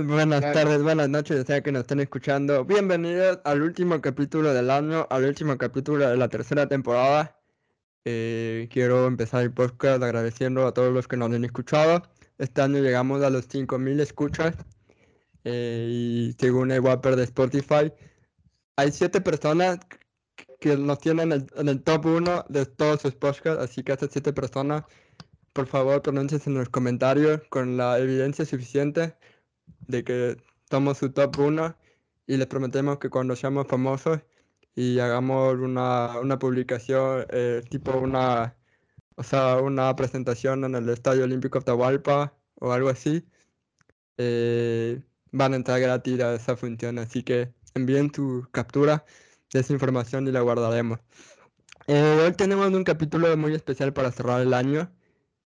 Días, buenas tardes, buenas noches, sea que nos estén escuchando. Bienvenidos al último capítulo del año, al último capítulo de la tercera temporada. Eh, quiero empezar el podcast agradeciendo a todos los que nos han escuchado. Este año llegamos a los 5.000 escuchas eh, y según el Wapper de Spotify, hay 7 personas que nos tienen en el, top 1 de todos sus podcasts, así que estas 7 personas por favor pronunciense en los comentarios con la evidencia suficiente de que somos su top 1 y les prometemos que cuando seamos famosos y hagamos una, una publicación eh, tipo una, o sea, una presentación en el Estadio Olímpico de Atahualpa o algo así, eh, van a entrar gratis a esa función. Así que envíen su captura de esa información y la guardaremos. Eh, hoy tenemos un capítulo muy especial para cerrar el año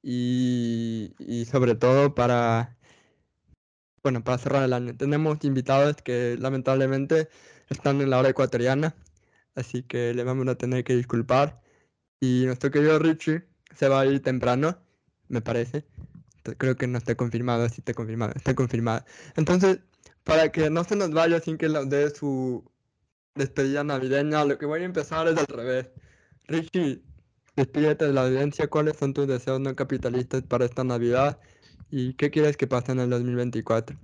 y, sobre todo para, bueno, para cerrar el año. Tenemos invitados que lamentablemente están en la hora ecuatoriana, así que le vamos a tener que disculpar. Y nuestro querido Richie se va a ir temprano, me parece. Creo que no está confirmado, sí está confirmado, está confirmado. Entonces, para que no se nos vaya sin que nos dé su despedida navideña, lo que voy a empezar es al revés. Richie, Despídete de la audiencia, ¿cuáles son tus deseos no capitalistas para esta Navidad y qué quieres que pase en el 2024?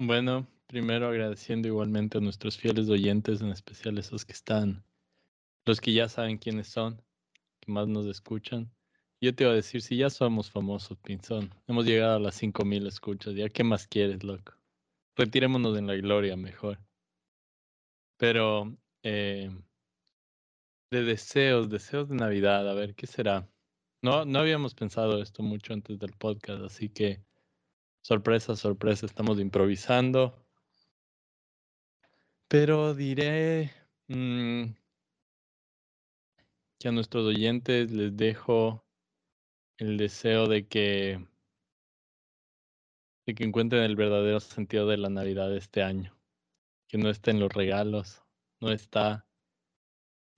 Bueno, primero agradeciendo igualmente a nuestros fieles oyentes, en especial esos que están, los que ya saben quiénes son, que más nos escuchan. Yo te iba a decir, si ya somos famosos, Pinzón, hemos llegado a las 5000 escuchas, ¿ya qué más quieres, loco? Retirémonos en la gloria mejor. Pero eh, de deseos, deseos de Navidad, a ver, ¿qué será? No, no habíamos pensado esto mucho antes del podcast, así que sorpresa, sorpresa, estamos improvisando. Pero diré mm, que a nuestros oyentes les dejo el deseo de que, de que encuentren el verdadero sentido de la Navidad este año. Que no está en los regalos, no está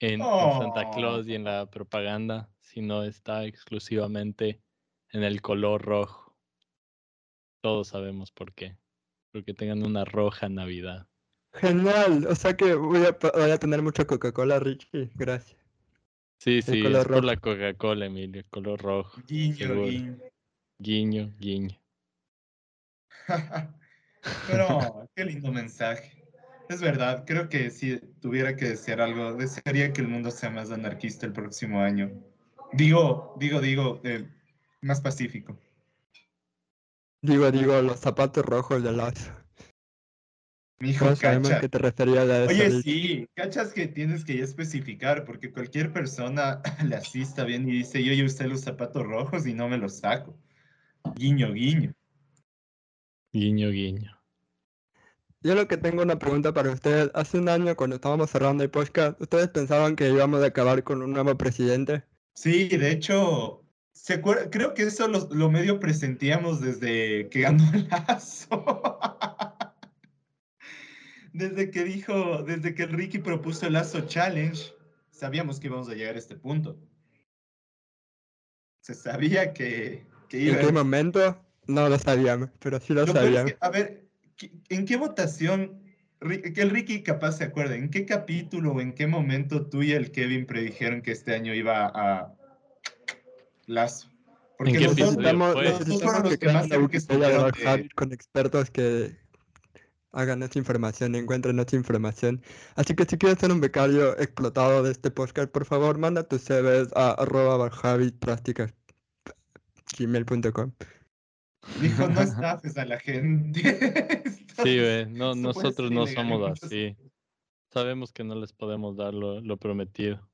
en, Santa oh. Claus y en la propaganda, sino está exclusivamente en el color rojo. Todos sabemos por qué. Porque tengan una roja Navidad. Genial. O sea que voy a, voy a tener mucha Coca-Cola, Richie. Gracias. Sí, sí, es por la Coca-Cola, Emilio, color rojo. Guiño, guiño. Guiño, guiño. Pero, qué lindo mensaje. Es verdad, creo que si tuviera que desear algo, desearía que el mundo sea más anarquista el próximo año. Digo, digo, digo, eh, más pacífico. Digo, digo, los zapatos rojos de las. Mijo, cacha. que te refería a eso. Oye, sí, cachas que tienes que especificar, porque cualquier persona le asista bien y dice, yo, yo usé los zapatos rojos y no me los saco. Guiño, guiño. Guiño, guiño. Yo lo que tengo una pregunta para ustedes. Hace un año, cuando estábamos cerrando el podcast, ¿ustedes pensaban que íbamos a acabar con un nuevo presidente? Sí, de hecho, ¿se creo que eso lo, medio presentíamos desde que ganó el Lazo. desde que dijo, desde que Ricky propuso el Lazo Challenge, sabíamos que íbamos a llegar a este punto. Se sabía que, ¿En qué momento? No lo sabíamos, pero sí lo sabíamos. a ver, ¿En qué votación, que el Ricky capaz se acuerda, en qué capítulo o en qué momento tú y el Kevin predijeron que este año iba a Lazo? Porque nosotros, fueron los que más que con expertos que hagan esta información, encuentren esta información. Así que si quieres ser un becario explotado de este podcast, por favor, manda tus CVs a arroba gmail.com. Dijo, no estafes a la gente. sí, no, nosotros no somos así. Sabemos que no les podemos dar lo, prometido.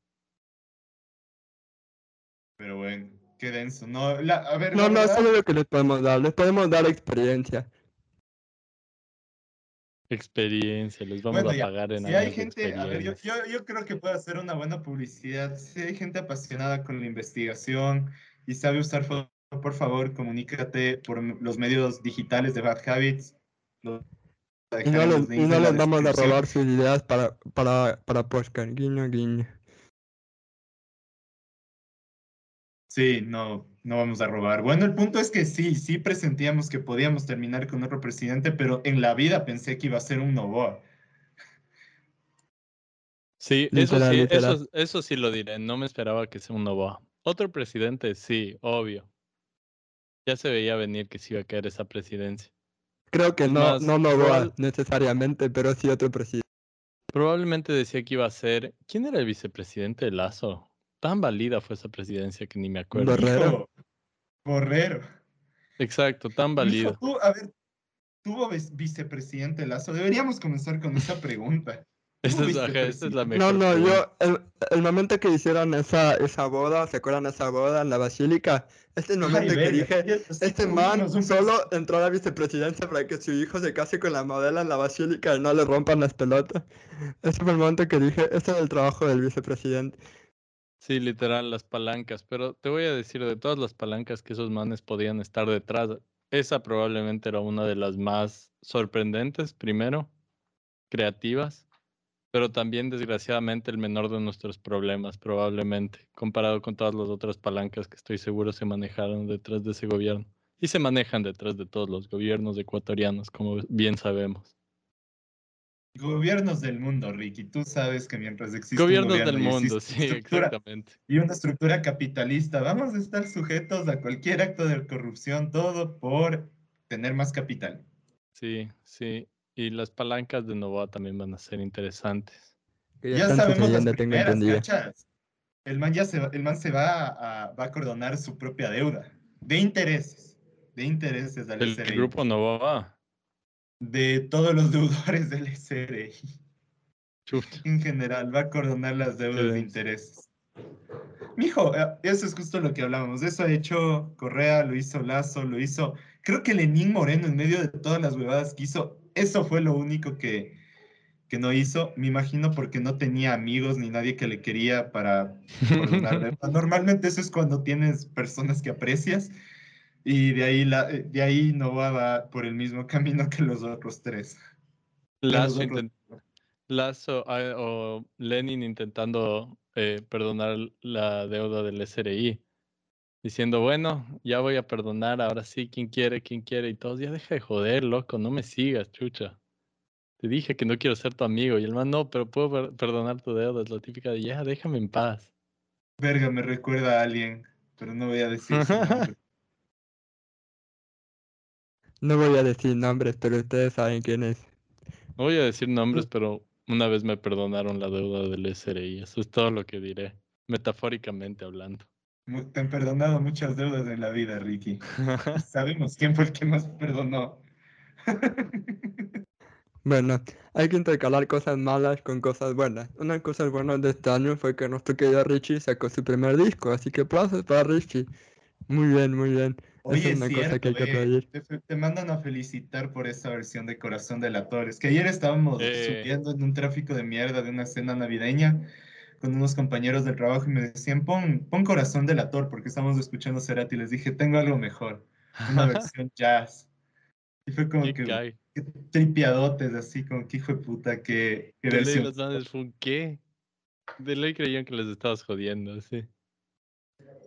Pero bueno, qué denso. No, a ver, no, no, eso es lo que les podemos dar. Les podemos dar experiencia. Experiencia, les vamos a pagar en si hay gente, a ver, yo, yo, yo, creo que puede hacer una buena publicidad. Si hay gente apasionada con la investigación y sabe usar fotos por favor, comunícate por los medios digitales de Bad Habits. Y no, les, vamos a robar sus ideas para, para, para Guiño, guiño. Sí, no, no vamos a robar. Bueno, el punto es que sí, sí presentíamos que podíamos terminar con otro presidente, pero en la vida pensé que iba a ser un Novoa. Sí, eso sí, Eso, eso, sí lo diré. No me esperaba que sea un Novoa. Otro presidente, sí, obvio. Ya se veía venir que se iba a caer esa presidencia. Creo que no, no Novoa necesariamente, pero sí otro presidente. Probablemente decía que iba a ser. ¿Quién era el vicepresidente de Lazo? Tan válida fue esa presidencia que ni me acuerdo. Borrero. Borrero. Exacto, tan válido. a ver, tuvo vicepresidente Lazo. Deberíamos comenzar con esa pregunta. Esa es, la mejor. No, no, yo, el, momento que hicieron esa, esa boda, ¿se acuerdan de esa boda en la basílica? Este es el momento que dije, este man solo entró a la vicepresidencia para que su hijo se case con la modelo en la basílica y no le rompan las pelotas. Ese fue el momento que dije, este es el trabajo del vicepresidente. Sí, literal, las palancas. Pero te voy a decir, de todas las palancas que esos manes podían estar detrás, esa probablemente era una de las más sorprendentes, primero, creativas, pero también desgraciadamente el menor de nuestros problemas, probablemente, comparado con todas las otras palancas que estoy seguro se manejaron detrás de ese gobierno. Y se manejan detrás de todos los gobiernos ecuatorianos, como bien sabemos. Gobiernos del mundo, Ricky. Tú sabes que mientras existe gobiernos un del mundo, sí, exactamente. Y una estructura capitalista, vamos a estar sujetos a cualquier acto de corrupción, todo por tener más capital. Sí, sí. Y las palancas de Novoa también van a ser interesantes. Ya, sabemos las primeras, El man ya se, el man se va a, va a cordonar su propia deuda de intereses, de intereses del El grupo Novoa de todos los deudores del SRI. En general, va a cordonar las deudas de intereses. Mijo, eh, eso es justo lo que hablábamos. Eso ha hecho Correa, lo hizo Lazo, lo hizo. Creo que Lenín Moreno, en medio de todas las huevadas que hizo, eso fue lo único que, que no hizo. Me imagino porque no tenía amigos ni nadie que le quería para Normalmente eso es cuando tienes personas que aprecias y de ahí, la, eh, de ahí no va por el mismo camino que los otros tres. Lazo, ah, o Lenin intentando eh, perdonar la deuda del SRI, diciendo, bueno, ya voy a perdonar, ahora sí, quien quiere, quien quiere, y todos, ya deja de joder, loco, no me sigas, chucha. Te dije que no quiero ser tu amigo, y el man, no, pero puedo perdonar tu deuda, es la típica de, ya, déjame en paz. Verga, me recuerda a alguien, pero no voy a decir. No voy a decir nombres, pero ustedes saben quién es. No voy a decir nombres, pero una vez me perdonaron la deuda del SRI. Eso es todo lo que diré, metafóricamente hablando. Te han perdonado muchas deudas en la vida, Ricky. Sabemos quién fue el que más perdonó. bueno, hay que intercalar cosas malas con cosas buenas. Una cosa buena de este año fue que nuestro querido Richie sacó su primer disco, así que aplausos para Richie. Muy bien, muy bien. Oye, es cierto, te, mandan a felicitar por esa versión de Corazón del Actor. Es que ayer estábamos eh. subiendo en un tráfico de mierda de una cena navideña con unos compañeros del trabajo y me decían, pon, pon Corazón del Actor porque estamos escuchando Cerati. Y les dije, tengo algo mejor, una versión jazz. Y fue como que, tripiadotes, así como que hijo de puta, que, que versión. ¿Qué? De ley creían que les estabas jodiendo, sí.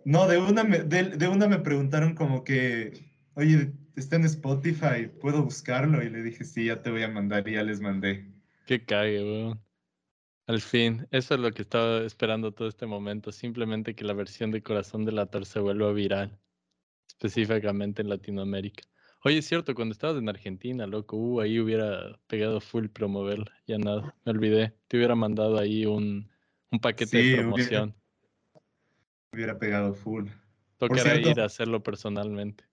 No, de una, me, de, una me preguntaron como que, oye, está en Spotify, ¿puedo buscarlo? Y le dije, sí, ya te voy a mandar y ya les mandé. Qué cague, weón. Al fin, eso es lo que estaba esperando todo este momento, simplemente que la versión de Corazón del Ator se vuelva viral, específicamente en Latinoamérica. Oye, es cierto, cuando estabas en Argentina, loco, uh, ahí hubiera pegado full promoverla, ya nada, me olvidé, te hubiera mandado ahí un, un paquete de promoción hubiera pegado full. Tocará ir a hacerlo personalmente.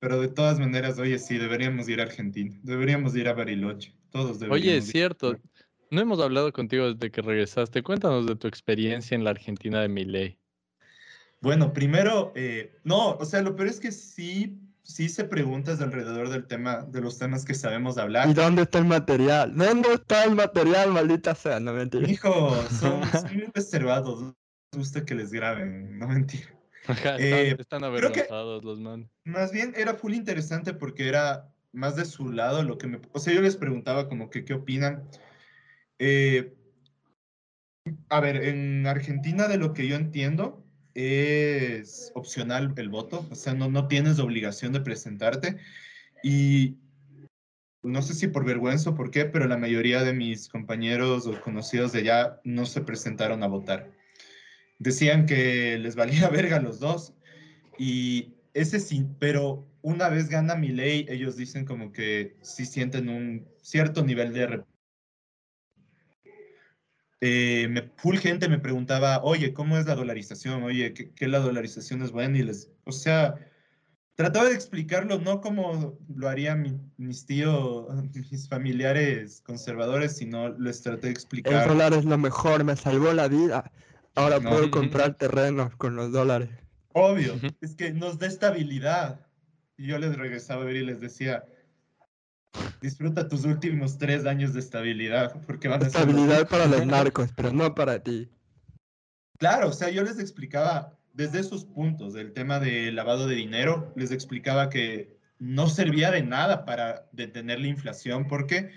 Pero de todas maneras, oye, sí, deberíamos ir a Argentina. Deberíamos ir a Bariloche. Todos deberíamos. Oye, es cierto. No hemos hablado contigo desde que regresaste. Cuéntanos de tu experiencia en la Argentina de Miley. Bueno, primero, eh, no, o sea, lo peor es que sí, sí se preguntas alrededor del tema, de los temas que sabemos hablar. ¿Y dónde está el material? ¿Dónde está el material, maldita sea? No mentira. Hijo, son, son muy reservados gusta que les graben, no mentira. Eh, están, avergonzados los man. Más bien era full interesante porque era más de su lado lo que me... O sea, yo les preguntaba como que qué opinan. Eh, a ver, en Argentina de lo que yo entiendo, es opcional el voto, o sea, no, no tienes obligación de presentarte. Y no sé si por vergüenza o por qué, pero la mayoría de mis compañeros o conocidos de allá no se presentaron a votar. Decían que les valía verga los dos. Y ese sí, pero una vez gana mi ley, ellos dicen como que sí sienten un cierto nivel de eh, me, full gente me preguntaba, oye, ¿cómo es la dolarización? Oye, ¿qué, qué la dolarización es buena? Y les, o sea, trataba de explicarlo no como lo harían mis tíos, mis familiares conservadores, sino les traté de explicar. El dólar es lo mejor, me salvó la vida. Ahora puedo comprar terrenos con los dólares. Obvio, es que nos da estabilidad. Y yo les regresaba a ver y les decía, Disfruta tus últimos tres años de estabilidad, porque van a Estabilidad para los narcos, pero no para ti. Claro, o sea, yo les explicaba desde esos puntos del tema de lavado de dinero, les explicaba que no servía de nada para detener la inflación, porque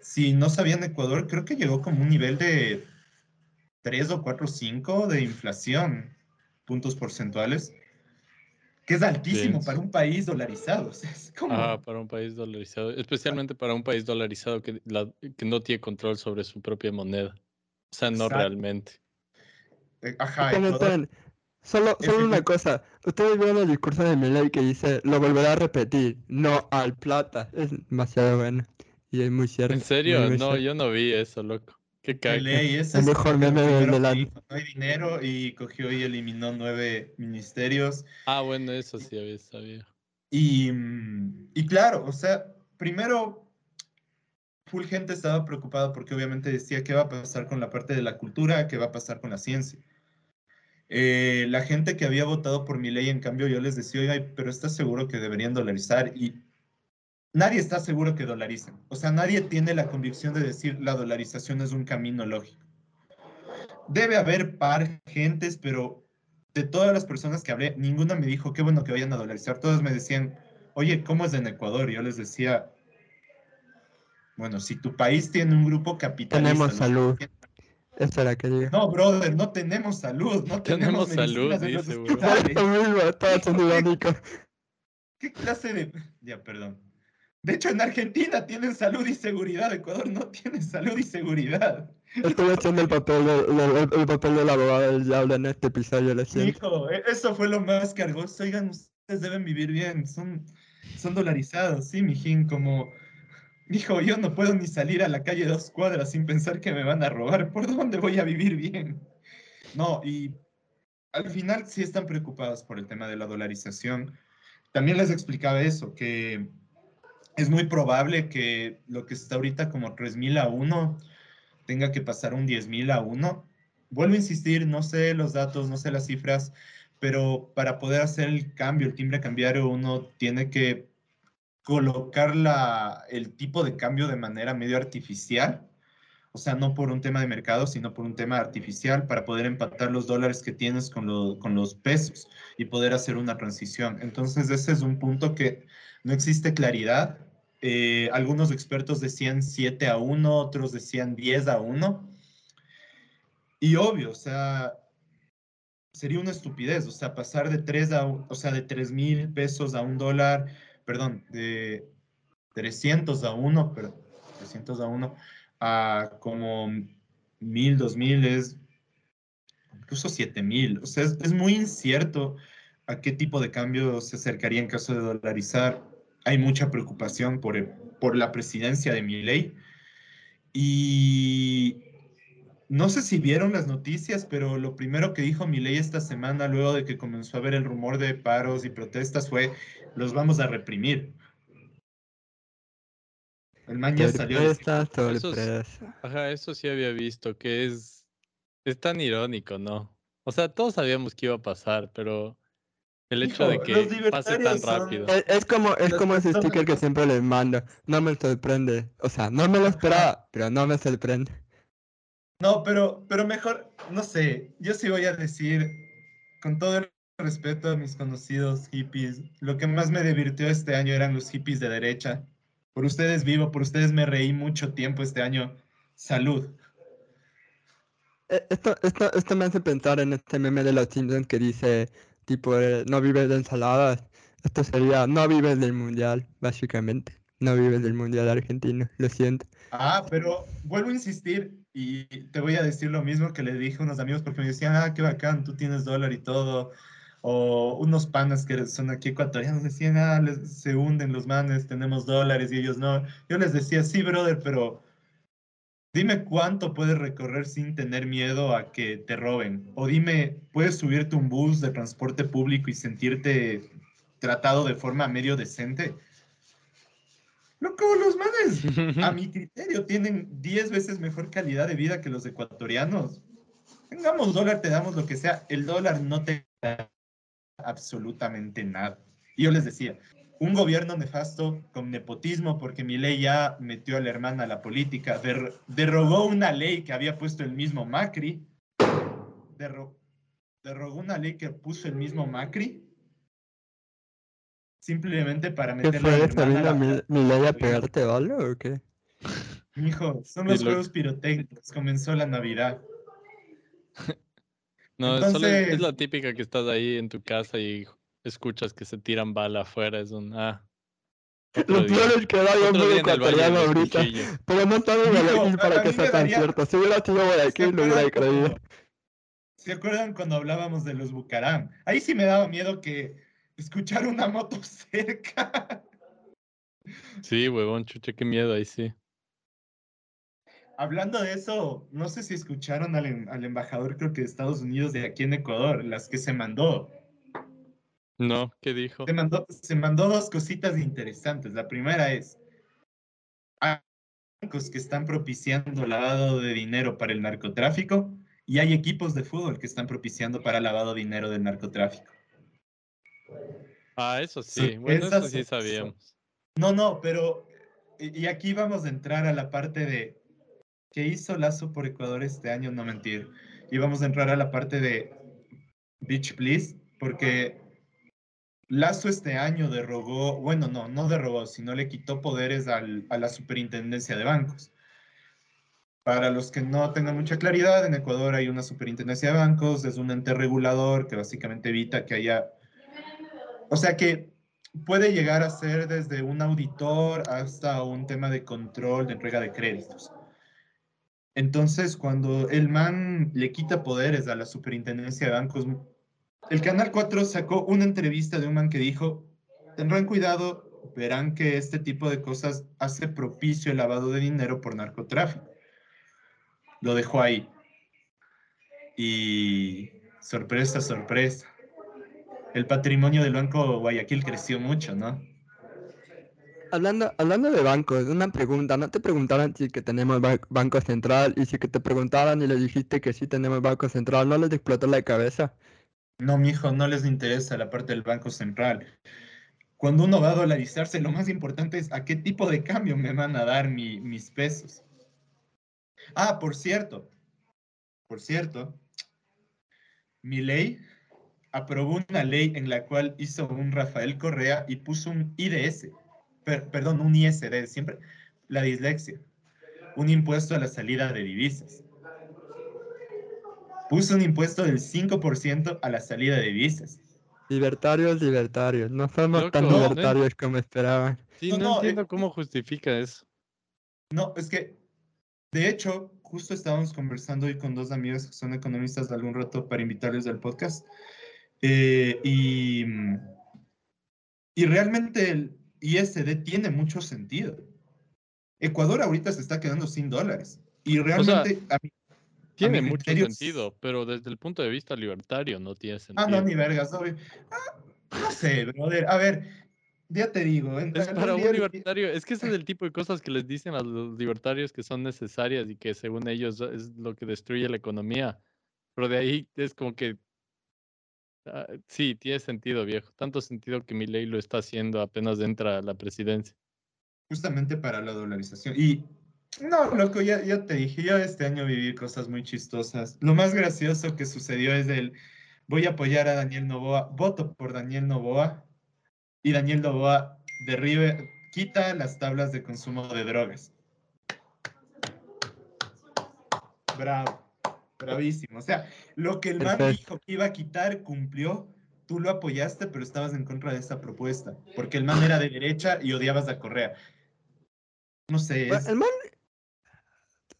si no sabían Ecuador, creo que llegó como un nivel de 3 o 4 o 5 de inflación, puntos porcentuales que es altísimo para un país dolarizado. Ah, para un país dolarizado, especialmente para un país dolarizado que, que no tiene control sobre su propia moneda. O sea, no realmente. Eh, ajá. Solo, solo una cosa. Ustedes vieron el discurso de Milei que dice, lo volverá a repetir, no al plata. Es demasiado bueno. Y es muy cierto. ¿En serio? no, yo no vi eso, loco. Qué ley, es el mejor meme del No hay dinero y cogió y eliminó nueve ministerios. Ah, bueno, eso sí había sabido. Y, y claro, o sea, primero, full gente estaba preocupada porque obviamente decía qué va a pasar con la parte de la cultura, qué va a pasar con la ciencia. Eh, la gente que había votado por mi ley, en cambio, yo les decía, oiga, pero ¿estás seguro que deberían dolarizar? Y nadie está seguro que dolaricen. O sea, nadie tiene la convicción de decir la dolarización es un camino lógico. Debe haber par gentes, pero de todas las personas que hablé, ninguna me dijo qué bueno que vayan a dolarizar. Todos me decían, oye, ¿cómo es en Ecuador? Y yo les decía, bueno, si tu país tiene un grupo capitalista. Tenemos salud. Esa era que diga. No, brother, no tenemos salud. No tenemos, salud, dice, ¿Qué clase de.? Ya, perdón. De hecho, en Argentina tienen salud y seguridad, Ecuador no tiene salud y seguridad. Estoy haciendo el papel, de, el, papel del abogado del diablo en este episodio, Hijo, e, eso fue lo más cargoso. Oigan, ustedes deben vivir bien, son, son dolarizados, sí, mijín, como... Hijo, yo no puedo ni salir a la calle dos cuadras sin pensar que me van a robar. ¿Por dónde voy a vivir bien? No, y al final sí están preocupados por el tema de la dolarización. También les explicaba eso, que es muy probable que lo que está ahorita como 3.000 a 1 tenga que pasar un 10.000 a 1. Vuelvo a insistir, no sé los datos, no sé las cifras, pero para poder hacer el cambio, el timbre cambiario, uno tiene que colocar la, el tipo de cambio de manera medio artificial, o sea, no por un tema de mercado, sino por un tema artificial para poder empatar los dólares que tienes con, con los pesos y poder hacer una transición. Entonces, ese es un punto que no existe claridad. Eh, algunos expertos decían 7 a 1, otros decían 10 a 1. Y obvio, o sea, sería una estupidez, o sea, pasar de 3 a, o sea, de 3 mil pesos a un dólar, perdón, de 300 a 1, pero 300 a 1, a como 1000, 2000 es incluso 7000. O sea, es, es, muy incierto a qué tipo de cambio se acercaría en caso de dolarizar hay mucha preocupación por, por la presidencia de Milei. Y no sé si vieron las noticias, pero lo primero que dijo Milei esta semana, luego de que comenzó a ver el rumor de paros y protestas, fue, los vamos a reprimir. El man ya salió. ajá, eso sí había visto, que es, es tan irónico, ¿no? O sea, todos sabíamos que iba a pasar, pero el hecho de que pase tan rápido. Es, como, es como ese sticker que siempre les mando. No me sorprende. O sea, no me lo esperaba, pero no me sorprende. No, pero, pero mejor, no sé. Yo sí voy a decir, con todo el respeto a mis conocidos hippies, lo que más me divirtió este año eran los hippies de derecha. Por ustedes vivo, por ustedes me reí mucho tiempo este año. Salud. eh, esto, esto, esto me hace pensar en este meme de los Simpsons que dice, tipo, eh, no vives de ensaladas. Esto sería, no vives del mundial, básicamente. No vives del mundial argentino, lo siento. Ah, pero vuelvo a insistir y te voy a decir lo mismo que le dije a unos amigos porque me decían, ah, qué bacán, tú tienes dólar y todo. O unos panas que son aquí ecuatorianos decían, ah, se hunden los manes, tenemos dólares y ellos no. Yo les decía, sí, brother, pero dime cuánto puedes recorrer sin tener miedo a que te roben. O dime, ¿puedes subirte un bus de transporte público y sentirte tratado de forma medio decente? Loco, los manes a mi criterio, tienen 10 veces mejor calidad de vida que los ecuatorianos. Tengamos dólar, te damos lo que sea. El dólar no te da absolutamente nada. Y yo les decía, un gobierno nefasto con nepotismo, porque mi ley ya metió a la hermana a la política, der- derogó una ley que había puesto el mismo Macri, derro- derogó una ley que puso el mismo Macri, simplemente para ¿Qué meterle a la hermana a mi, mi ley a pegarte bala o qué? Mijo, son los lo- juegos pirotécnicos, comenzó la Navidad. No, solo es, Entonces- la típica que estás ahí en tu casa y escuchas que se tiran bala afuera. Es un. Ah. Lo peor es que hay un de ecuatoriano ahorita, pero no estamos en Guayaquil para que sea tan cierto. Si hubiera sido Guayaquil, lo hubiera creído. ¿Se acuerdan cuando hablábamos de los Bucaram? Ahí sí me daba miedo que escuchar una moto cerca. Sí, huevón, chucha, qué miedo ahí sí. Hablando de eso, no sé si escucharon al, em- al embajador, creo que de Estados Unidos, de aquí en Ecuador, las que se mandó. No, ¿qué dijo? Se mandó, se mandó dos cositas interesantes. La primera es, hay bancos que están propiciando lavado de dinero para el narcotráfico y hay equipos de fútbol que están propiciando para lavado de dinero del narcotráfico. Ah, eso Sí, sí. Bueno, eso esas sí son- sabíamos. No, no, pero y y aquí vamos a entrar a la parte de qué hizo Lazo por Ecuador este año, no mentir. Y vamos a entrar a la parte de Beach Please, porque Lazo este año derogó, bueno, no, no derogó, sino le quitó poderes al- a la superintendencia de bancos. Para los que no tengan mucha claridad, en Ecuador hay una superintendencia de bancos, es un ente regulador que básicamente evita que haya, o sea que puede llegar a ser desde un auditor hasta un tema de control de entrega de créditos. Entonces, cuando el man le quita poderes a la superintendencia de bancos, el Canal 4 sacó una entrevista de un man que dijo, tendrán cuidado, verán que este tipo de cosas hace propicio el lavado de dinero por narcotráfico. Lo dejó ahí. Y sorpresa, sorpresa. El patrimonio del Banco Guayaquil creció mucho, ¿no? Hablando, hablando de bancos, una pregunta. ¿No te preguntaron si que tenemos ba- banco central? Y si que te preguntaran y le dijiste que sí tenemos banco central, ¿no les explotó la cabeza? No, mijo, no les interesa la parte del Banco Central. Cuando uno va a dolarizarse, lo más importante es a qué tipo de cambio me van a dar mi- mis pesos. Ah, por cierto, por cierto, mi ley aprobó una ley en la cual hizo un Rafael Correa y puso un IDS, per- perdón, un ISD, siempre la dislexia, un impuesto a la salida de divisas. Puso un impuesto del 5% a la salida de divisas. Libertarios, libertarios. No somos tan libertarios como esperaban. Sí, No, no, no, eh, entiendo cómo justifica eso. No, es que, de hecho, justo estábamos conversando hoy con dos amigos que son economistas de algún rato para invitarles al podcast. eh, y, y realmente el ISD tiene mucho sentido. Ecuador ahorita se está quedando sin dólares. Y realmente, a mí- Tiene mucho sentido, pero desde el punto de vista libertario no tiene sentido. ah, no, ni vergas, no, ah, no sé, brother. A ver, ya te digo. en- Es para un libertario, es que ese es el tipo de cosas que les dicen a los libertarios que son necesarias y que según ellos es lo que destruye la economía. Pero de ahí es como que ah, sí, tiene sentido, viejo. Tanto sentido que mi ley lo está haciendo apenas entra a la presidencia. justamente para la dolarización. Y no, loco, ya, ya te dije, yo este año viví cosas muy chistosas. Lo más gracioso que sucedió es el, voy a apoyar a Daniel Novoa, voto por Daniel Novoa, y Daniel Novoa derribe, quita las tablas de consumo de drogas. Bravo. Bravísimo. O sea, lo que el man dijo que iba a quitar, cumplió. Tú lo apoyaste, pero estabas en contra de esa propuesta. Porque el man era de derecha y odiabas a Correa. No sé, es- El man.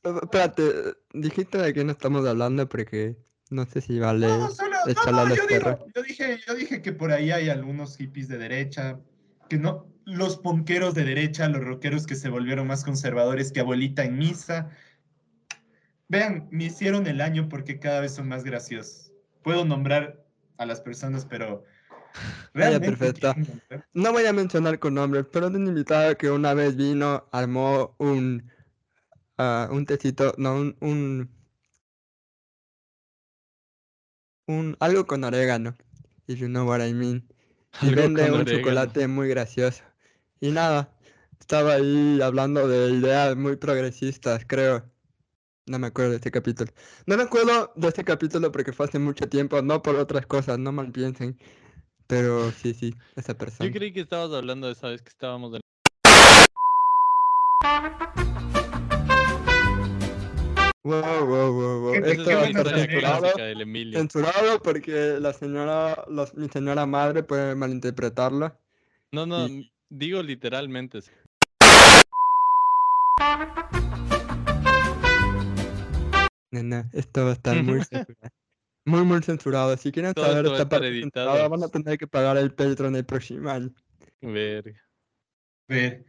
Espérate, dijiste de quién estamos hablando porque no sé si vale. No, solo, no, no, yo, digo, perros. yo, dije, yo dije que por ahí hay algunos hippies de derecha, que no, los ponqueros de derecha, los rockeros que se volvieron más conservadores que abuelita en misa. Vean, me hicieron el año porque cada vez son más graciosos. Puedo nombrar a las personas, pero... quieren nombrar. No voy a mencionar con nombres, pero de un invitado que una vez vino, armó un. Ah, un tecito, no, un, un. un- algo con orégano. If you know what I mean. Y Algo vende un orégano. chocolate muy gracioso. Y nada, estaba ahí hablando de ideas muy progresistas, creo. No me acuerdo de este capítulo. No me acuerdo de este capítulo porque fue hace mucho tiempo, no por otras cosas, no mal piensen. Pero sí, sí, esa persona. Yo creí que estabas hablando de esa vez que estábamos en... Wow, wow, wow, wow. ¿Qué- Esa qué es historia censurado, clásica del Emilio. censurado porque la señora, mi señora madre puede malinterpretarlo. No, no, y- digo literalmente. Nena, esto va a estar muy censurado. Muy, muy censurado. Si quieren Todo saber esta parte censurada, van a tener que pagar el Patreon el próximo año. Verga. Ver,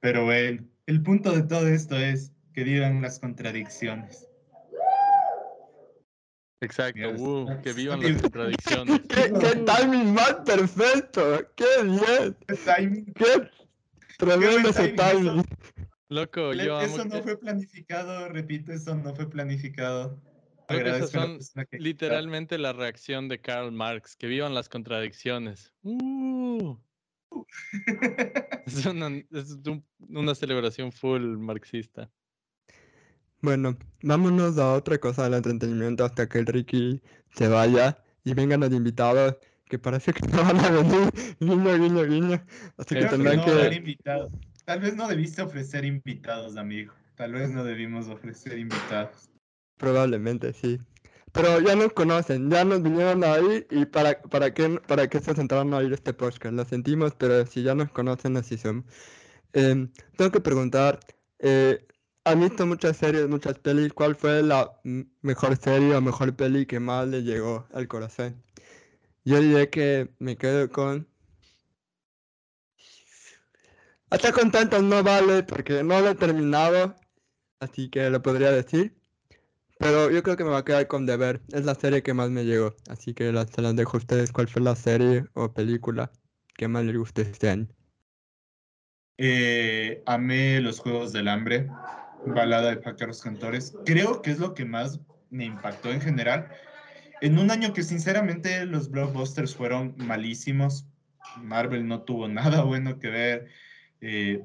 Pero bueno, el punto de todo esto es que digan las contradicciones. Exacto, uh, que vivan las contradicciones. ¿Qué, qué timing más perfecto! ¡Qué bien! Timing. ¡Qué tremendo ese timing! Loco, Le- yo amo Eso no que- fue planificado, repito, eso no fue planificado. Creo que esas son que- literalmente la reacción de Karl Marx, que vivan las contradicciones. Uh, es una, es un- una celebración full marxista. Bueno, vámonos a otra cosa del entretenimiento hasta que el Ricky se vaya y vengan los invitados que parece que no van a venir. Guiño, guiño, guiño. Así Creo que tendrán no que. Tal vez no debiste ofrecer invitados, amigo. Tal vez no debimos ofrecer invitados. Probablemente, sí. Pero ya nos conocen, ya nos vinieron a oír y para, para, qué, para qué se sentaron a oír este podcast. Lo sentimos, pero si ya nos conocen, así somos. Em, tengo que preguntar, eh, ¿han visto muchas series, muchas pelis? ¿Cuál fue la mejor serie o mejor peli que más le llegó al corazón? Yo diré que me quedo con... Hasta con tantos no vale porque no lo he terminado, así que lo podría decir. Pero yo creo que me va a quedar con Deber. Es la serie que más me llegó. Así que las- se las dejo a ustedes. ¿Cuál fue la serie o película que más les gustó este año? Eh, amé los Juegos del Hambre, balada de pájaros cantores. Creo que es lo que más me impactó en general. En un año que sinceramente los blockbusters fueron malísimos. Marvel no tuvo nada bueno que ver. Eh,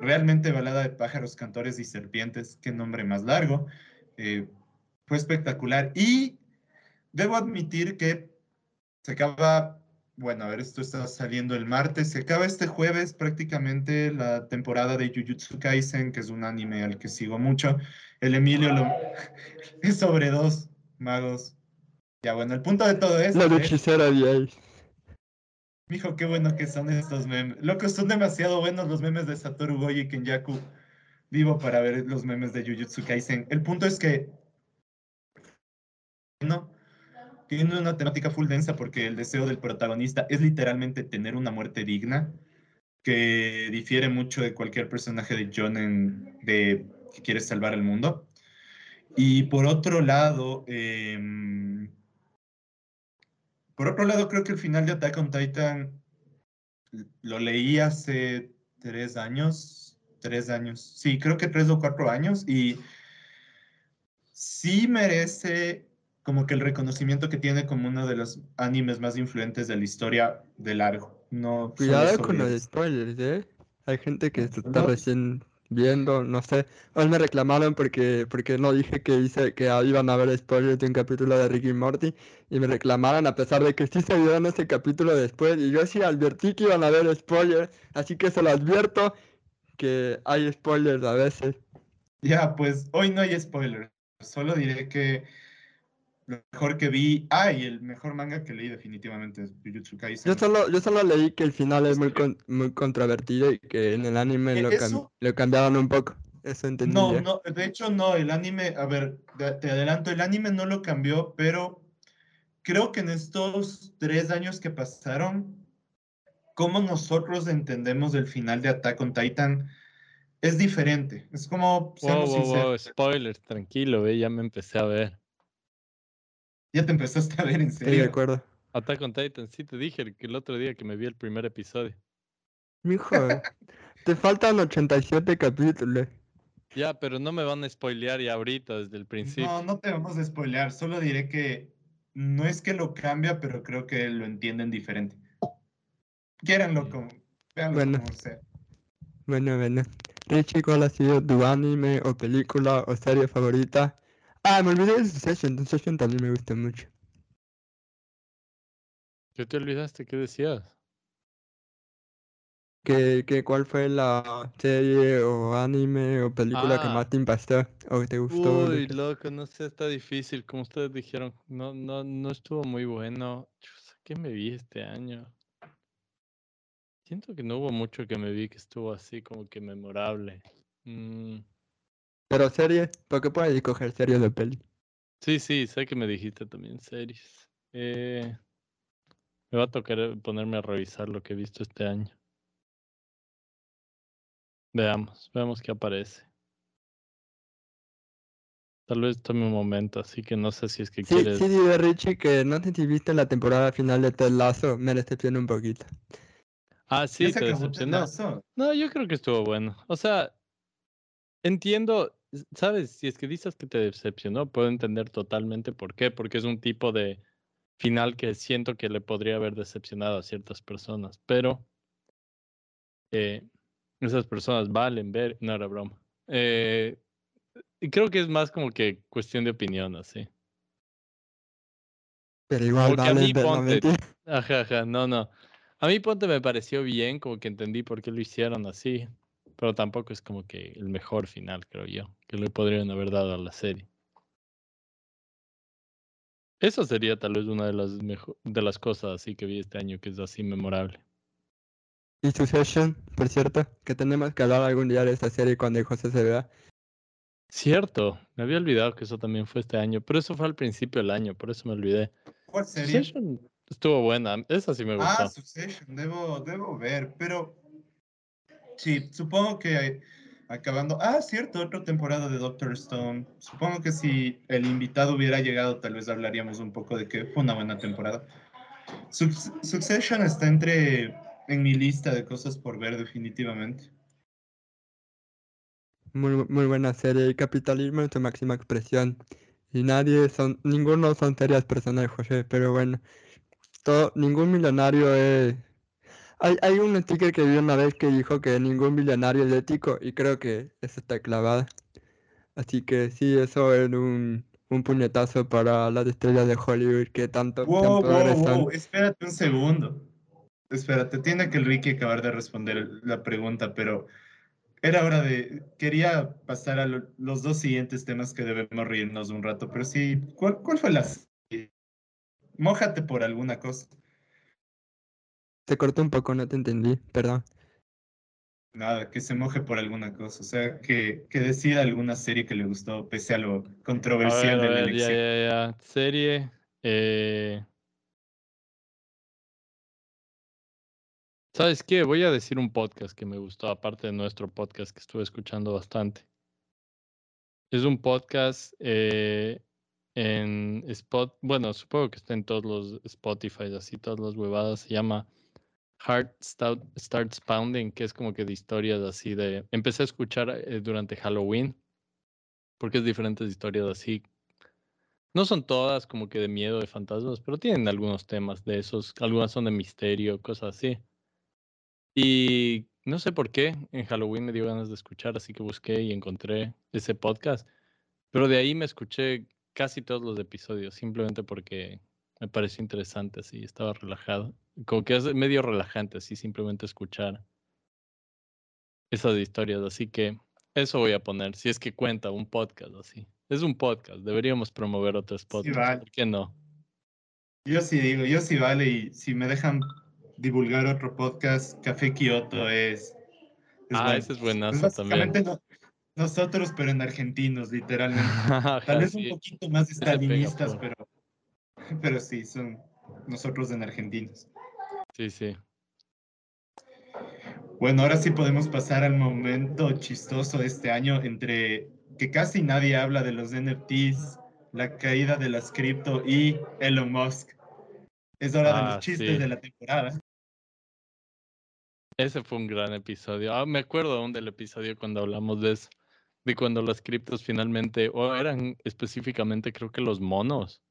realmente balada de pájaros cantores y serpientes, qué nombre más largo. Eh, fue espectacular. Y debo admitir que se acaba, bueno, a ver, esto está saliendo el martes, se acaba este jueves prácticamente la temporada de Jujutsu Kaisen, que es un anime al que sigo mucho. El Emilio lo... es sobre dos magos. Ya, bueno, el punto de todo esto La de es, hechicera 10. mijo, qué bueno que son estos memes. Loco, son demasiado buenos los memes de Satoru Goji y Kenyaku. Vivo para ver los memes de Jujutsu Kaisen. El punto es que no, tiene una temática full densa porque el deseo del protagonista es literalmente tener una muerte digna, que difiere mucho de cualquier personaje de Jonen de que quiere salvar el mundo. Y por otro lado, em, por otro lado, creo que el final de Attack on Titan lo leí hace tres años, tres años, sí, creo que tres o cuatro años, y sí merece como que el reconocimiento que tiene como uno de los animes más influentes de la historia de largo. No Cuidado con los spoilers, ¿eh? Hay gente que se está No. recién viendo, no sé. Hoy me reclamaron porque, porque no dije que hice que iban a haber spoilers de un capítulo de Ricky Morty y me reclamaron a pesar de que sí se vieron ese capítulo después y yo sí advertí que iban a haber spoilers, así que se lo advierto que hay spoilers a veces. Ya, pues hoy no hay spoiler. Solo diré que mejor que vi. Ah, y el mejor manga que leí definitivamente es Jujutsu Kaisen. Yo solo, yo solo leí que el final es muy, con- muy controvertido y que en el anime Eh, lo, cam- lo cambiaron un poco. Eso entendí. No, no, de hecho no, el anime, a ver, te adelanto, el anime no lo cambió, pero creo que en estos tres años que pasaron, cómo nosotros entendemos el final de Attack on Titan es diferente. Es como, Wow, seamos wow, spoilers, tranquilo, ve, ya me empecé a ver. Ya te empezaste a ver en Estoy de serio. acuerdo. Attack on Titan, sí te dije que el otro día que me vi el primer episodio. Mijo, te faltan 87 capítulos. Ya, pero no me van a spoilear ya ahorita desde el principio. No, no te vamos a spoilear, solo diré que no es que lo cambia, pero creo que lo entienden diferente. Quiéranlo Mm. como, véanlo Bueno. como sea. Bueno, bueno. Richie, ¿cuál ha sido tu anime o película o serie favorita? Ah, me olvidé de Succession. Succession también me gusta mucho. ¿Qué te olvidaste? ¿Qué decías? ¿Qué, qué, cuál fue la serie o anime o película que Ah. más te impactó o te gustó? Uy, loco, no sé, está difícil. Como ustedes dijeron, no, no, no estuvo muy bueno. ¿Qué me vi este año? Siento que no hubo mucho que me vi que estuvo así como que memorable. Mm, Pero serie, ¿por qué puedes escoger serie de peli? sí, sí, sé que me dijiste también series. Eh, me va a tocar eh, ponerme a revisar lo que he visto este año. Veamos, veamos qué aparece. Tal vez tome un momento, así que no sé si es que Sí, quieres. sí, dice Richie que no sé si viste la temporada final de Ted Lasso, me decepcionó un poquito. Ah, ¿Ya sí, se te decepcionó. No, yo creo que estuvo bueno. O sea, entiendo, sabes, si es que dices que te decepcionó, puedo entender totalmente por qué, porque es un tipo de final que siento que le podría haber decepcionado a ciertas personas, pero eh, esas personas valen ver, no era broma. Eh, creo que es más como que cuestión de opinión, así. Pero igual a vale mí, ver, no ponte. Ajá, ajá, no, no. A mí Ponte me pareció bien, como que entendí por qué lo hicieron así, pero tampoco es como que el mejor final, creo yo, que le podrían haber dado a la serie. Eso sería tal vez una de las mejo- de las cosas así que vi este año que es así memorable. Y Succession, por cierto, que tenemos que hablar algún día de esta serie cuando José se vea. Cierto, me había olvidado que eso también fue este año, pero eso fue al principio del año, por eso me olvidé. ¿Cuál serie? Succession estuvo buena, esa sí me Ah, gustó. Succession, debo, debo ver, pero sí, supongo que acabando. Ah, cierto, otra temporada de Doctor Stone. Supongo que si el invitado hubiera llegado, tal vez hablaríamos un poco de que fue una buena temporada. Suc- Succession está entre en mi lista de cosas por ver, definitivamente. Muy, muy buena serie. Capitalismo en su máxima expresión. Y nadie son, ninguno son serias personas, José, pero bueno. Todo, ningún millonario es... Hay, hay un sticker que vi una vez que dijo que ningún millonario es ético y creo que eso está clavada. Así que sí, eso es un, un puñetazo para las estrellas de Hollywood que tanto, tan Wow, wow, wow, espérate un segundo. Espérate, tiene que el Ricky acabar de responder la pregunta, pero era hora de. Quería pasar a lo- los dos siguientes temas que debemos reírnos un rato, pero sí, ¿cuál, cuál fue la. Mójate por alguna cosa. Se cortó un poco, no te entendí, perdón. Nada, que se moje por alguna cosa. O sea, que, que decida alguna serie que le gustó, pese a lo A ver, controversial a de la ver, ya, elección. ya, ya. Serie. eh, ¿Sabes qué? Voy a decir un podcast que me gustó, aparte de nuestro podcast que estuve escuchando bastante. Es un podcast eh, en Spot, bueno, supongo que está en todos los Spotify, así todas las huevadas. Se llama Heart Stout- Starts Pounding, que es como que de historias así de. Empecé a escuchar eh, durante Halloween, porque es diferentes historias así. No son todas como que de miedo, de fantasmas, pero tienen algunos temas de esos. Algunas son de misterio, cosas así. Y no sé por qué, en Halloween me dio ganas de escuchar, así que busqué y encontré ese podcast. Pero de ahí me escuché casi todos los episodios, simplemente porque me pareció interesante, así, estaba relajado. Como que es medio relajante, así, simplemente escuchar esas historias. Así que eso voy a poner, si es que cuenta un podcast así. Es un podcast, deberíamos promover otros podcasts. vale. ¿Por qué no? Yo sí digo, yo sí vale, y si me dejan divulgar otro podcast, Café Kioto es. es Ah, bueno. ese es Es buenazo también. no- nosotros, pero en argentinos, literalmente. Tal vez un Sí, poquito más estalinistas, pero, pero sí, son nosotros en argentinos. Sí, sí. Bueno, ahora sí podemos pasar al momento chistoso de este año entre que casi nadie habla de los NFTs, la caída de las cripto y Elon Musk. Es hora de Ah, los chistes sí. de la temporada. Ese fue un gran episodio. Ah, me acuerdo aún del episodio cuando hablamos de eso. De cuando las criptos finalmente, o eran específicamente creo que los monos.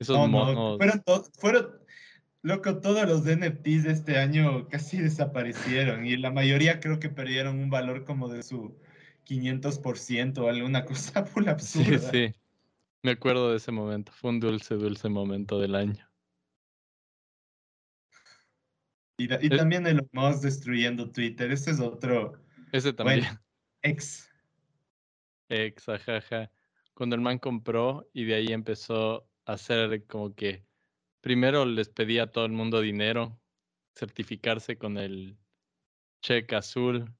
Esos No, no, monos. fueron, fueron, loco, todos los NFTs de este año casi desaparecieron y la mayoría creo que perdieron un valor como de su 500% o alguna cosa full Sí, absurda. sí. Me acuerdo de ese momento. Fue un dulce, dulce momento del año. Y, Eh. también Elon Musk destruyendo Twitter, ese es otro Ese también. Bueno. ex. Ex, ajaja. Cuando el man compró y de ahí empezó a hacer como que primero les pedía a todo el mundo dinero, certificarse con el cheque azul.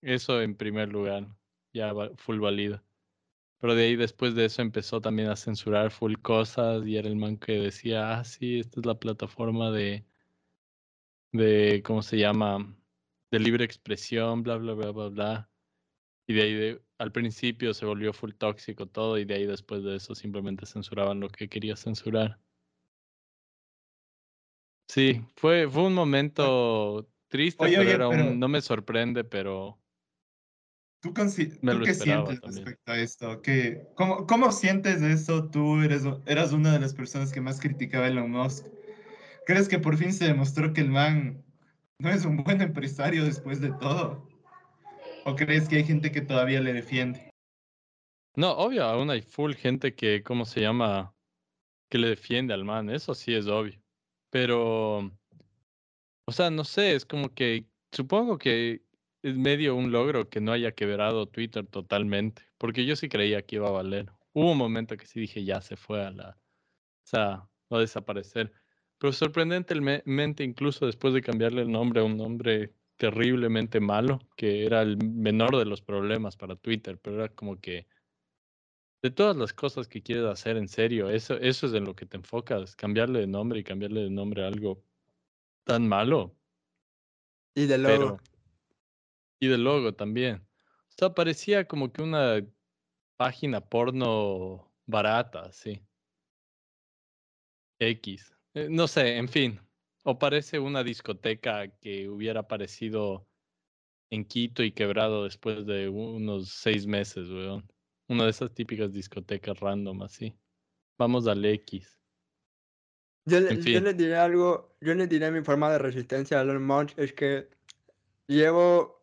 Eso en primer lugar, ya full válido. Pero de ahí después de eso empezó también a censurar full cosas y era el man que decía, ah, sí, esta es la plataforma de, de, ¿cómo se llama? De libre expresión, bla, bla, bla, bla, bla. Y de ahí de- al principio se volvió full tóxico todo y de ahí después de eso simplemente censuraban lo que quería censurar. Sí, fue, fue un momento triste, Oye, pero oye, era un, pero- no me sorprende, pero ¿Tú, Me qué sientes también. respecto a esto? ¿Qué, cómo, ¿Cómo sientes eso? Tú eres, eras una de las personas que más criticaba a Elon Musk. ¿Crees que por fin se demostró que el man no es un buen empresario después de todo? ¿O crees que hay gente que todavía le defiende? no, obvio, aún hay full gente que, ¿cómo se llama? Que le defiende al man, eso sí es obvio. Pero, o sea, no sé, es como que supongo que es medio un logro que no haya quebrado Twitter totalmente, porque yo sí creía que iba a valer. Hubo un momento que sí dije, ya se fue a la, o sea, va a desaparecer. Pero sorprendentemente, incluso después de cambiarle el nombre a un nombre terriblemente malo, que era el menor de los problemas para Twitter, pero era como que de todas las cosas que quieres hacer en serio, eso, eso es en lo que te enfocas, cambiarle de nombre y cambiarle de nombre a algo tan malo. Y de Pero, y del logo también. O sea, parecía como que una página porno barata, sí. X. Eh, no sé, en fin. O parece una discoteca que hubiera aparecido en Quito y quebrado después de unos seis meses, weón. Una de esas típicas discotecas random así. Vamos al X. yo, le, en yo fin. le diré algo, yo le diré mi forma de resistencia a Elon Musk es que llevo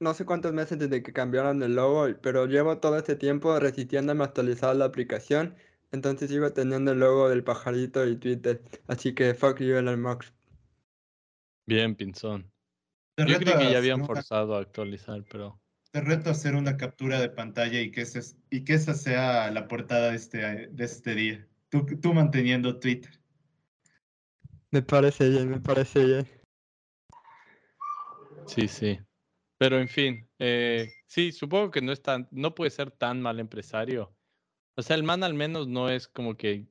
no sé cuántos meses desde que cambiaron el logo, pero llevo todo este tiempo resistiéndome a actualizar la aplicación, entonces sigo teniendo el logo del pajarito y Twitter, así que fuck you Elon Musk. Bien, Pinzón. Te Yo a que ya hacer habían una- forzado a actualizar, pero Te reto a hacer una captura de pantalla y que, ese- y que esa sea la portada de este, de este día. Tú, tú manteniendo Twitter. Me parece bien, me parece bien. sí, sí. Pero en fin, eh, sí, supongo que no es tan, no puede ser tan mal empresario. O sea, el man al menos no es como que.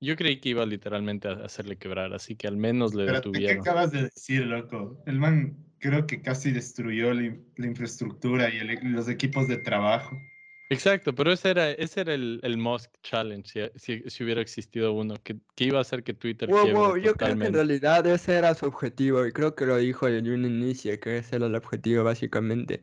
Yo creí que iba literalmente a hacerle quebrar, así que al menos le ¿qué detuvieron. acabas de decir, loco? El man creo que casi destruyó la, in- la infraestructura y el- los equipos de trabajo. Exacto, pero ese era, ese era el, el Musk Challenge, si, si, si hubiera existido uno, que, que iba a hacer que Twitter Wow, wow, yo creo que en realidad ese era su objetivo y creo que lo dijo desde un inicio, que ese era el objetivo básicamente.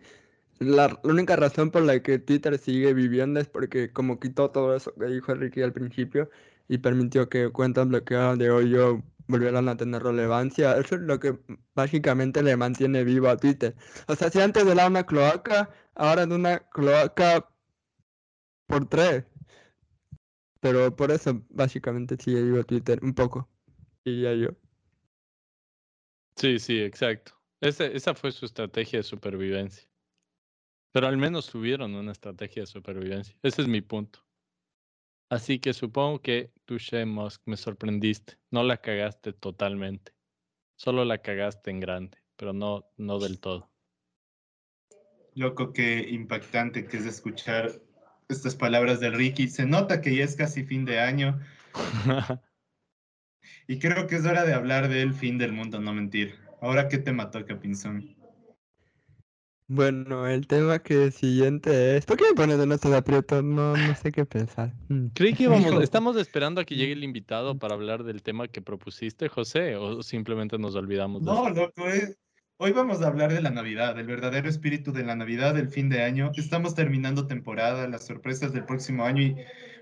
La, única razón por la que Twitter sigue viviendo es porque como quitó todo eso que dijo Ricky al principio y permitió que cuentas bloqueadas de hoyo volvieran a tener relevancia. Eso es lo que básicamente le mantiene vivo a Twitter. O sea, si antes era una cloaca, ahora es una cloaca por tres. Pero por eso básicamente sigue vivo Twitter un poco. Ya yo. Sí, sí, exacto. Ese, esa fue su estrategia de supervivencia. Pero al menos tuvieron una estrategia de supervivencia. Ese es mi punto. Así que supongo que tú, Musk, me sorprendiste. No la cagaste totalmente. Solo la cagaste en grande, pero no, no del todo. Loco, qué impactante que es escuchar estas palabras de Ricky. Se nota que ya es casi fin de año. y creo que es hora de hablar del fin del mundo, no mentir. Ahora, ¿qué te mató, Capinzón? Bueno, el tema que siguiente es. ¿Por qué me pones de nuestros aprietos? No, no sé qué pensar. Mm. Creí que íbamos, estamos esperando a que llegue el invitado para hablar del tema que propusiste, José, o simplemente nos olvidamos de No, loco, hoy vamos a hablar de la Navidad, del verdadero espíritu de la Navidad, del fin de año. Estamos terminando temporada, las sorpresas del próximo año y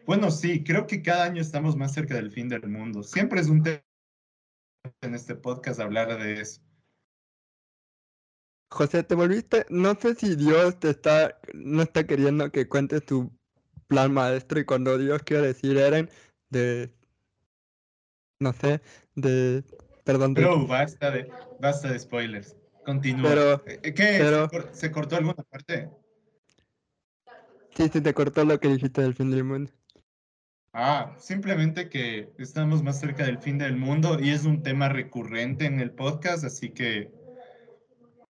bueno, sí, creo que cada año estamos más cerca del fin del mundo. Siempre es un tema en este podcast hablar de eso. José, te volviste, no sé si Dios te está, no está queriendo que cuentes tu plan maestro y cuando Dios quiere decir Eren, de, no sé, de, perdón. De... Pero basta de, basta de spoilers. Continúa. Pero, eh, ¿Qué? ¿Se, cortó alguna parte? Sí, sí, te cortó lo que dijiste del fin del mundo. Ah, simplemente que estamos más cerca del fin del mundo y es un tema recurrente en el podcast, así que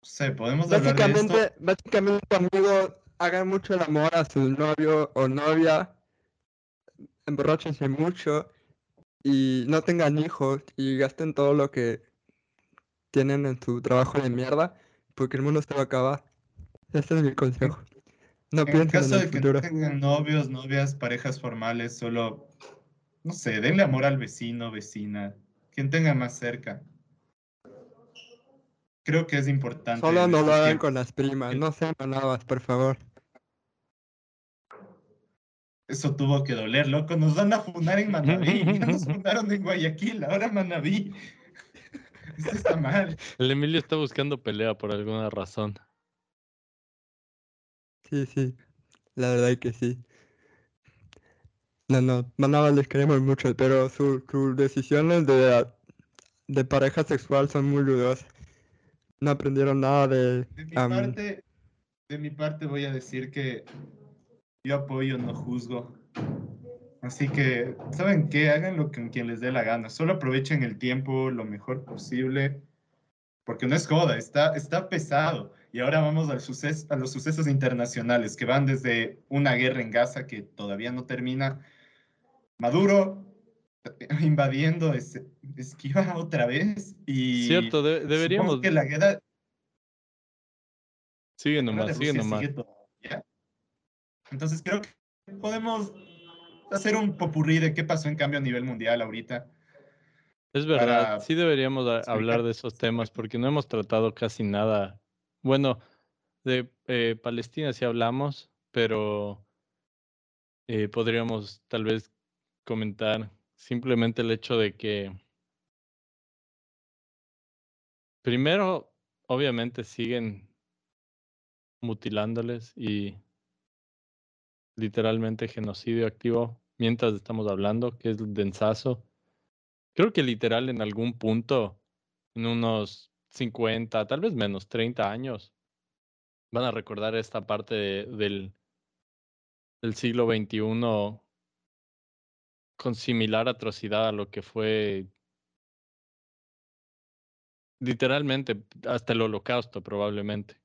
Sí, podemos básicamente, hablar de esto. Básicamente, amigos, hagan mucho el amor a su novio o novia, emborrachense mucho y no tengan hijos y gasten todo lo que tienen en su trabajo de mierda, porque el mundo se va a acabar. Ese es mi consejo. No en caso de que no tengan novios, novias, parejas formales, solo, no sé, denle amor al vecino, vecina, quien tenga más cerca creo que es importante. Solo no lo hagan con las primas, no sean manadas, por favor. Eso tuvo que doler, loco. Nos van a fundar en Manaví. Ya nos fundaron en Guayaquil, ahora Manaví. Eso está mal. El Emilio está buscando pelea por alguna razón. Sí, sí. La verdad es que sí. No, no, Manaba les queremos mucho, pero sus decisiones de, de pareja sexual son muy dudosas no aprendieron nada de... De mi, parte, de mi parte voy a decir que yo apoyo, no juzgo. Así que, ¿saben qué? Háganlo con quien les dé la gana. Solo aprovechen el tiempo lo mejor posible. Porque no es joda, está, está pesado. Y ahora vamos al a los sucesos internacionales que van desde una guerra en Gaza que todavía no termina. Maduro invadiendo esquiva otra vez y cierto deberíamos que la guerra sigue nomás sigue nomás. entonces creo que podemos hacer un popurrí de qué pasó en cambio a nivel mundial ahorita es verdad sí deberíamos hablar de esos temas porque no hemos tratado casi nada. Bueno de eh, Palestina sí hablamos pero eh, podríamos tal vez comentar Simplemente el hecho de que primero, obviamente, siguen mutilándoles y literalmente genocidio activo mientras estamos hablando, que es densazo. Creo que literal en algún punto, en unos 50, tal vez menos, 30 años, van a recordar esta parte del, del siglo XXI con similar atrocidad a lo que fue literalmente hasta el holocausto probablemente.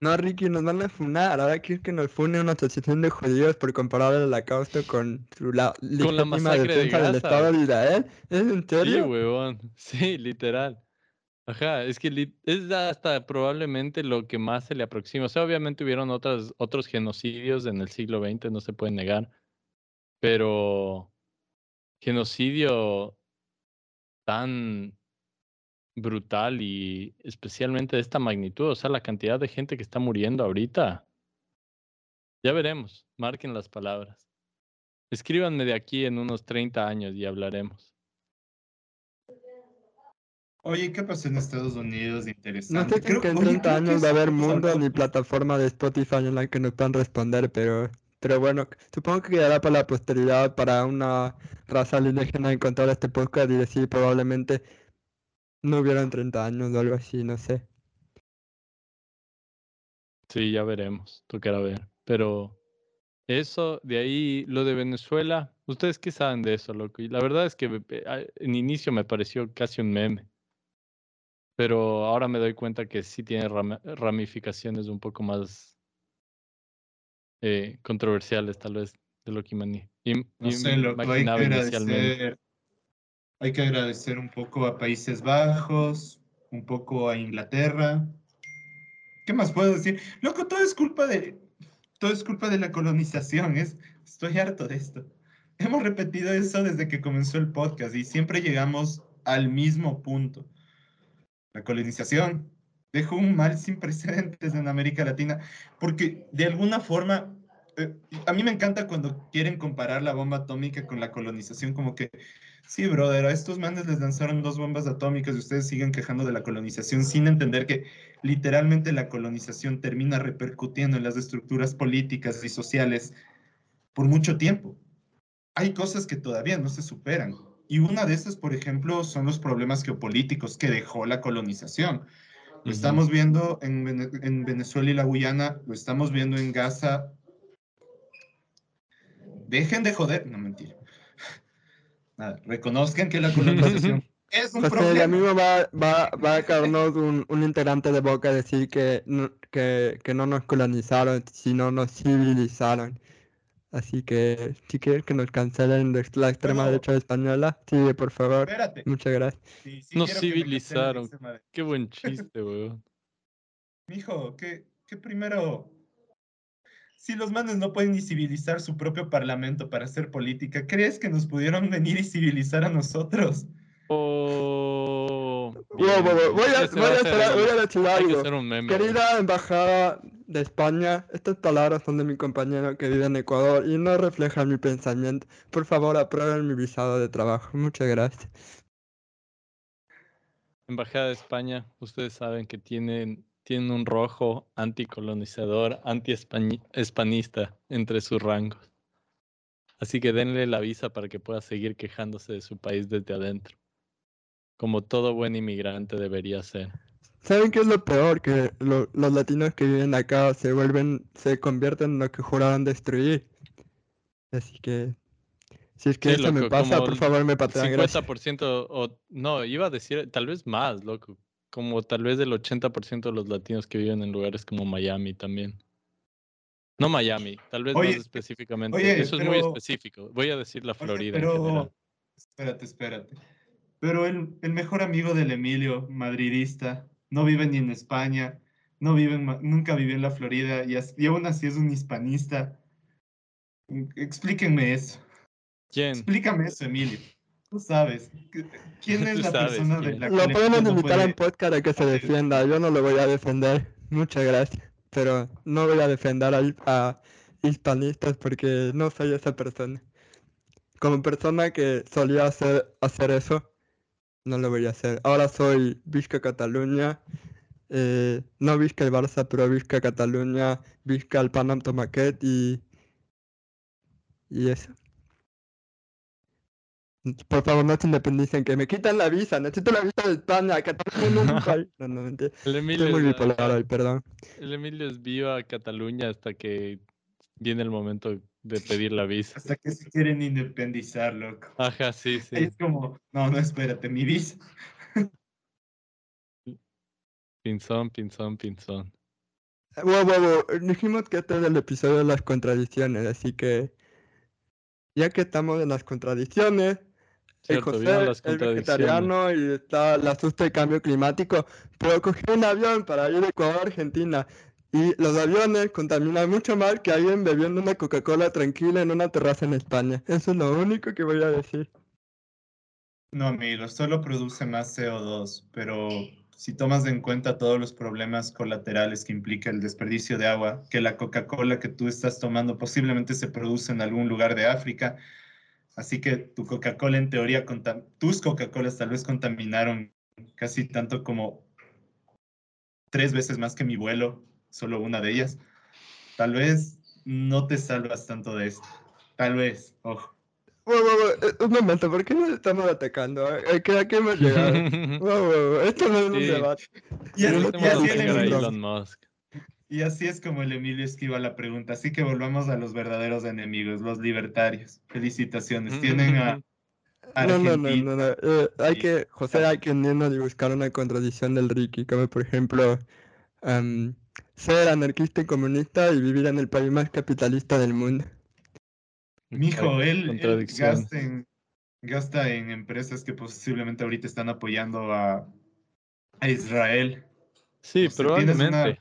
No, Ricky, nos van a funar. Ahora quieres que nos fune una asociación de judíos por comparar el holocausto con su la, con la masacre de del Estado de Israel. ¿Es en serio? Sí, huevón. Sí, literal. Ajá, es que es hasta probablemente lo que más se le aproxima. O sea, obviamente hubieron otras, otros genocidios en el siglo XX, no se puede negar. Pero genocidio tan brutal y especialmente de esta magnitud, o sea, la cantidad de gente que está muriendo ahorita. Ya veremos, marquen las palabras. Escríbanme de aquí en unos 30 años y hablaremos. Oye, ¿qué pasó en Estados Unidos? Interesante. No sé si que en 30 años va a haber mundo ni plataforma de Spotify en la que nos puedan responder, pero pero bueno, supongo que quedará para la posteridad para una raza alienígena encontrar este podcast y decir probablemente no hubieran 30 años o algo así, no sé. Sí, ya veremos, tocará ver. Pero eso, de ahí, lo de Venezuela, ¿ustedes qué saben de eso, loco? Y la verdad es que eh, en inicio me pareció casi un meme. Pero ahora me doy cuenta que sí tiene ramificaciones un poco más eh, controversiales, tal vez, de lo que imaginé. No sé, lo hay que agradecer. Hay que agradecer un poco a Países Bajos, un poco a Inglaterra. ¿Qué más puedo decir? Loco, todo es culpa de, todo es culpa de la colonización. Es, estoy harto de esto. Hemos repetido eso desde que comenzó el podcast y siempre llegamos al mismo punto. La colonización dejó un mal sin precedentes en América Latina porque de alguna forma eh, a mí me encanta cuando quieren comparar la bomba atómica con la colonización, como que, sí, brother, a estos manes les lanzaron dos bombas atómicas y ustedes siguen quejando de la colonización sin entender que literalmente la colonización termina repercutiendo en las estructuras políticas y sociales por mucho tiempo. Hay cosas que todavía no se superan. Y una de esas, por ejemplo, son los problemas geopolíticos que dejó la colonización. Lo estamos viendo en, en Venezuela y la Guyana, lo estamos viendo en Gaza dejen de joder. No, mentira. Nada, reconozcan que la colonización es un problema. A mí va, va, va a caernos un, un, integrante de Boca a decir que, que, que no nos colonizaron, sino nos civilizaron. Así que si quieres que nos cancelen de la extrema derecha española, sigue por favor. Espérate. Muchas gracias. nos civilizaron. Qué buen chiste, weón. Mijo, que, que primero si los manes no pueden ni civilizar su propio parlamento para hacer política, ¿crees que nos pudieron venir y civilizar a nosotros? Oh, voy, a, decir algo. Querida embajada de España, estas palabras son de mi compañero que vive en Ecuador y no reflejan mi pensamiento. Por favor, aprueben mi visado de trabajo. Muchas gracias. Embajada de España, ustedes saben que tienen tiene un rojo anticolonizador, anti-espanista entre sus rangos. Así que denle la visa para que pueda seguir quejándose de su país desde adentro, como todo buen inmigrante debería ser. ¿Saben qué es lo peor? Que los latinos que viven acá se vuelven, se convierten en lo que juraron destruir. Así que si es que eso me pasa, por favor me patean. 50% o no, iba a decir tal vez más, loco como tal vez del 80% de los latinos que viven en lugares como Miami también. No Miami, tal vez más específicamente. Eso es muy específico. Voy a decir la Florida pero, en general. Espérate, espérate. Pero el, el, mejor amigo del Emilio, madridista, no vive ni en España, no vive nunca vivió en la Florida y, y aún así es un hispanista. Explíquenme eso. ¿Quién? Explícame eso, Emilio. Tú sabes. ¿Quién es la persona de la Lo podemos invitar en podcast a que se defienda. Yo no lo voy a defender. Muchas gracias. Pero no voy a defender a, hispanistas porque no soy esa persona. Como persona que solía hacer, hacer eso, no lo voy a hacer. Ahora soy Vizca Cataluña. Eh, no Vizca el Barça, pero Vizca Cataluña, Vizca el Panam Tomaquet y. Y eso. Por favor, no se independicen, que me quitan la visa. Necesito la visa de España, Cataluña no es No, no, mentira. El Emilio Estoy muy bipolar hoy, perdón. El Emilio es viva Cataluña hasta que viene el momento de pedir la visa. Hasta que se quieren independizar, loco. Ajá, sí, sí. Es como, no, no, espérate, mi visa. Pinzón, pinzón, pinzón. Wow, wow, wow. Dijimos que este es el episodio de las contradicciones, así que ya que estamos en las contradicciones, el José es vegetariano y está la asusta el cambio climático, pero cogí un avión para ir de Ecuador a Argentina y los aviones contaminan mucho más que alguien bebiendo una Coca-Cola tranquila en una terraza en España. Eso es lo único que voy a decir. No, amigo, solo produce más CO2, pero si tomas en cuenta todos los problemas colaterales que implica el desperdicio de agua, que la Coca-Cola que tú estás tomando posiblemente se produce en algún lugar de África, Así que tu Coca-Cola en teoría, tus Coca-Colas tal vez contaminaron casi tanto como tres veces más que mi vuelo, solo una de ellas. Tal vez no te salvas tanto de esto. Tal vez, ojo. Eh, un momento, ¿por qué nos estamos atacando? ¿A qué hemos llegado? esto no es un debate. Y, así Elon Musk. Y así es como el Emilio esquiva la pregunta. Así que volvamos a los verdaderos enemigos, los libertarios. Felicitaciones. Tienen a. No, no, no, no, no. Eh, hay que, José, hay que irnos y buscar una contradicción del Ricky, como por ejemplo, em, ser anarquista y comunista y vivir en el país más capitalista del mundo. Mijo, él, él gasta, en, gasta en empresas que posiblemente ahorita están apoyando a, a Israel. Sí, probablemente.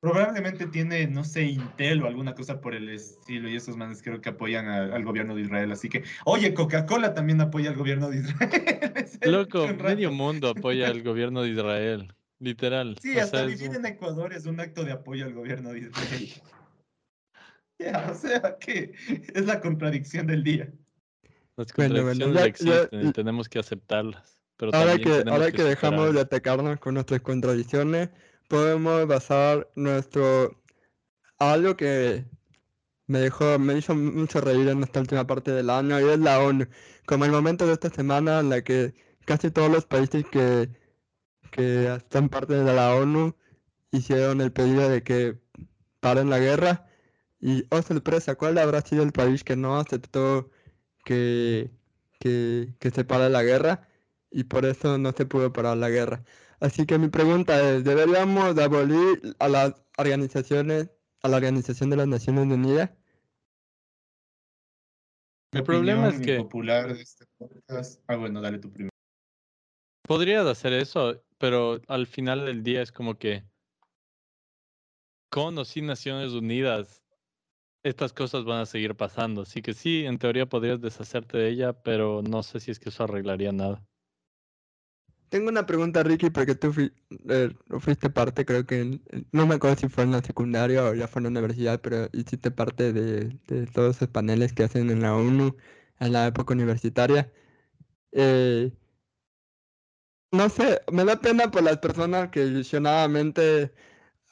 Probablemente tiene, no sé, Intel o alguna cosa por el estilo y esos manes creo que apoyan al gobierno de Israel. Así que, oye, Coca-Cola también apoya al gobierno de Israel. Loco, medio mundo apoya al gobierno de Israel, literal. Sí, hasta vivir en Ecuador es un acto de apoyo al gobierno de Israel. ya, o sea, que es la contradicción del día. Las contradicciones existen y tenemos que aceptarlas. Pero ahora que, ahora que dejamos de atacarnos con nuestras contradicciones podemos basar nuestro algo que me dejó, me hizo mucho reír en esta última parte del año y es la ONU. Como el momento de esta semana en la que casi todos los países que, que están parte de la ONU hicieron el pedido de que paren la guerra. Y, oh sorpresa, ¿cuál habrá sido el país que no aceptó que, que, que se pare la guerra? Y por eso no se pudo parar la guerra. Así que mi pregunta es, ¿deberíamos abolir a las organizaciones, a la Organización de las Naciones Unidas? El problema es que... Popular de este Ah, bueno, dale tu primero. Podrías hacer eso, pero al final del día es como que con o sin Naciones Unidas, estas cosas van a seguir pasando. Así que sí, en teoría podrías deshacerte de ella, pero no sé si es que eso arreglaría nada. Tengo una pregunta, Ricky, porque tú eh, fuiste parte, creo que, no me acuerdo si fue en la secundaria o ya fue en la universidad, pero hiciste parte de, todos esos paneles que hacen en la ONU en la época universitaria. Eh, no sé, me da pena por las personas que ilusionadamente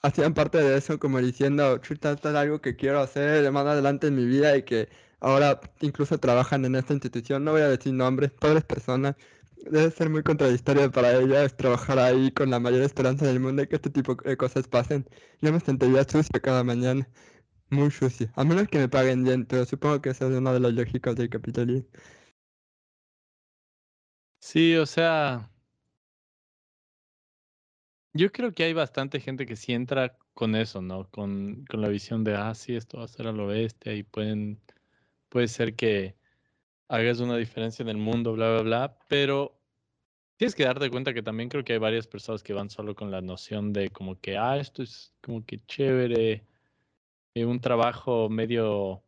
hacían parte de eso, como diciendo, chuta, esto es algo que quiero hacer de más adelante en mi vida y que ahora incluso trabajan en esta institución. No voy a decir nombres, pobres personas debe ser muy contradictorio para ella trabajar ahí con la mayor esperanza del mundo de que este tipo de cosas pasen. Yo me sentiría sucia cada mañana, muy sucia, a menos que me paguen bien, pero supongo que eso es uno de los lógicos del capitalismo. Sí, o sea, yo creo que hay bastante gente que sí entra con eso, ¿no? Con, con la visión de, ah, sí, esto va a ser al oeste y pueden, puede ser que hagas una diferencia en el mundo, bla, bla, bla, pero tienes que darte cuenta que también creo que hay varias personas que van solo con la noción de como que, ah, esto es como que chévere, eh, un trabajo medio...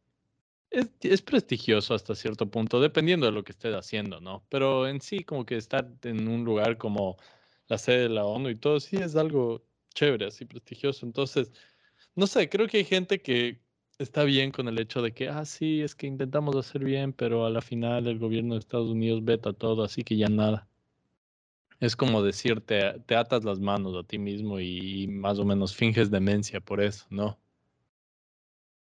Es, es, prestigioso hasta cierto punto, dependiendo de lo que estés haciendo, ¿no? Pero en sí, como que estar en un lugar como la sede de la ONU y todo, sí es algo chévere, así prestigioso. Entonces, no sé, creo que hay gente que está bien con el hecho de que, ah, sí, es que intentamos hacer bien, pero a la final el gobierno de Estados Unidos veta todo, así que ya nada. Es como decirte, te atas las manos a ti mismo y más o menos finges demencia por eso, ¿no?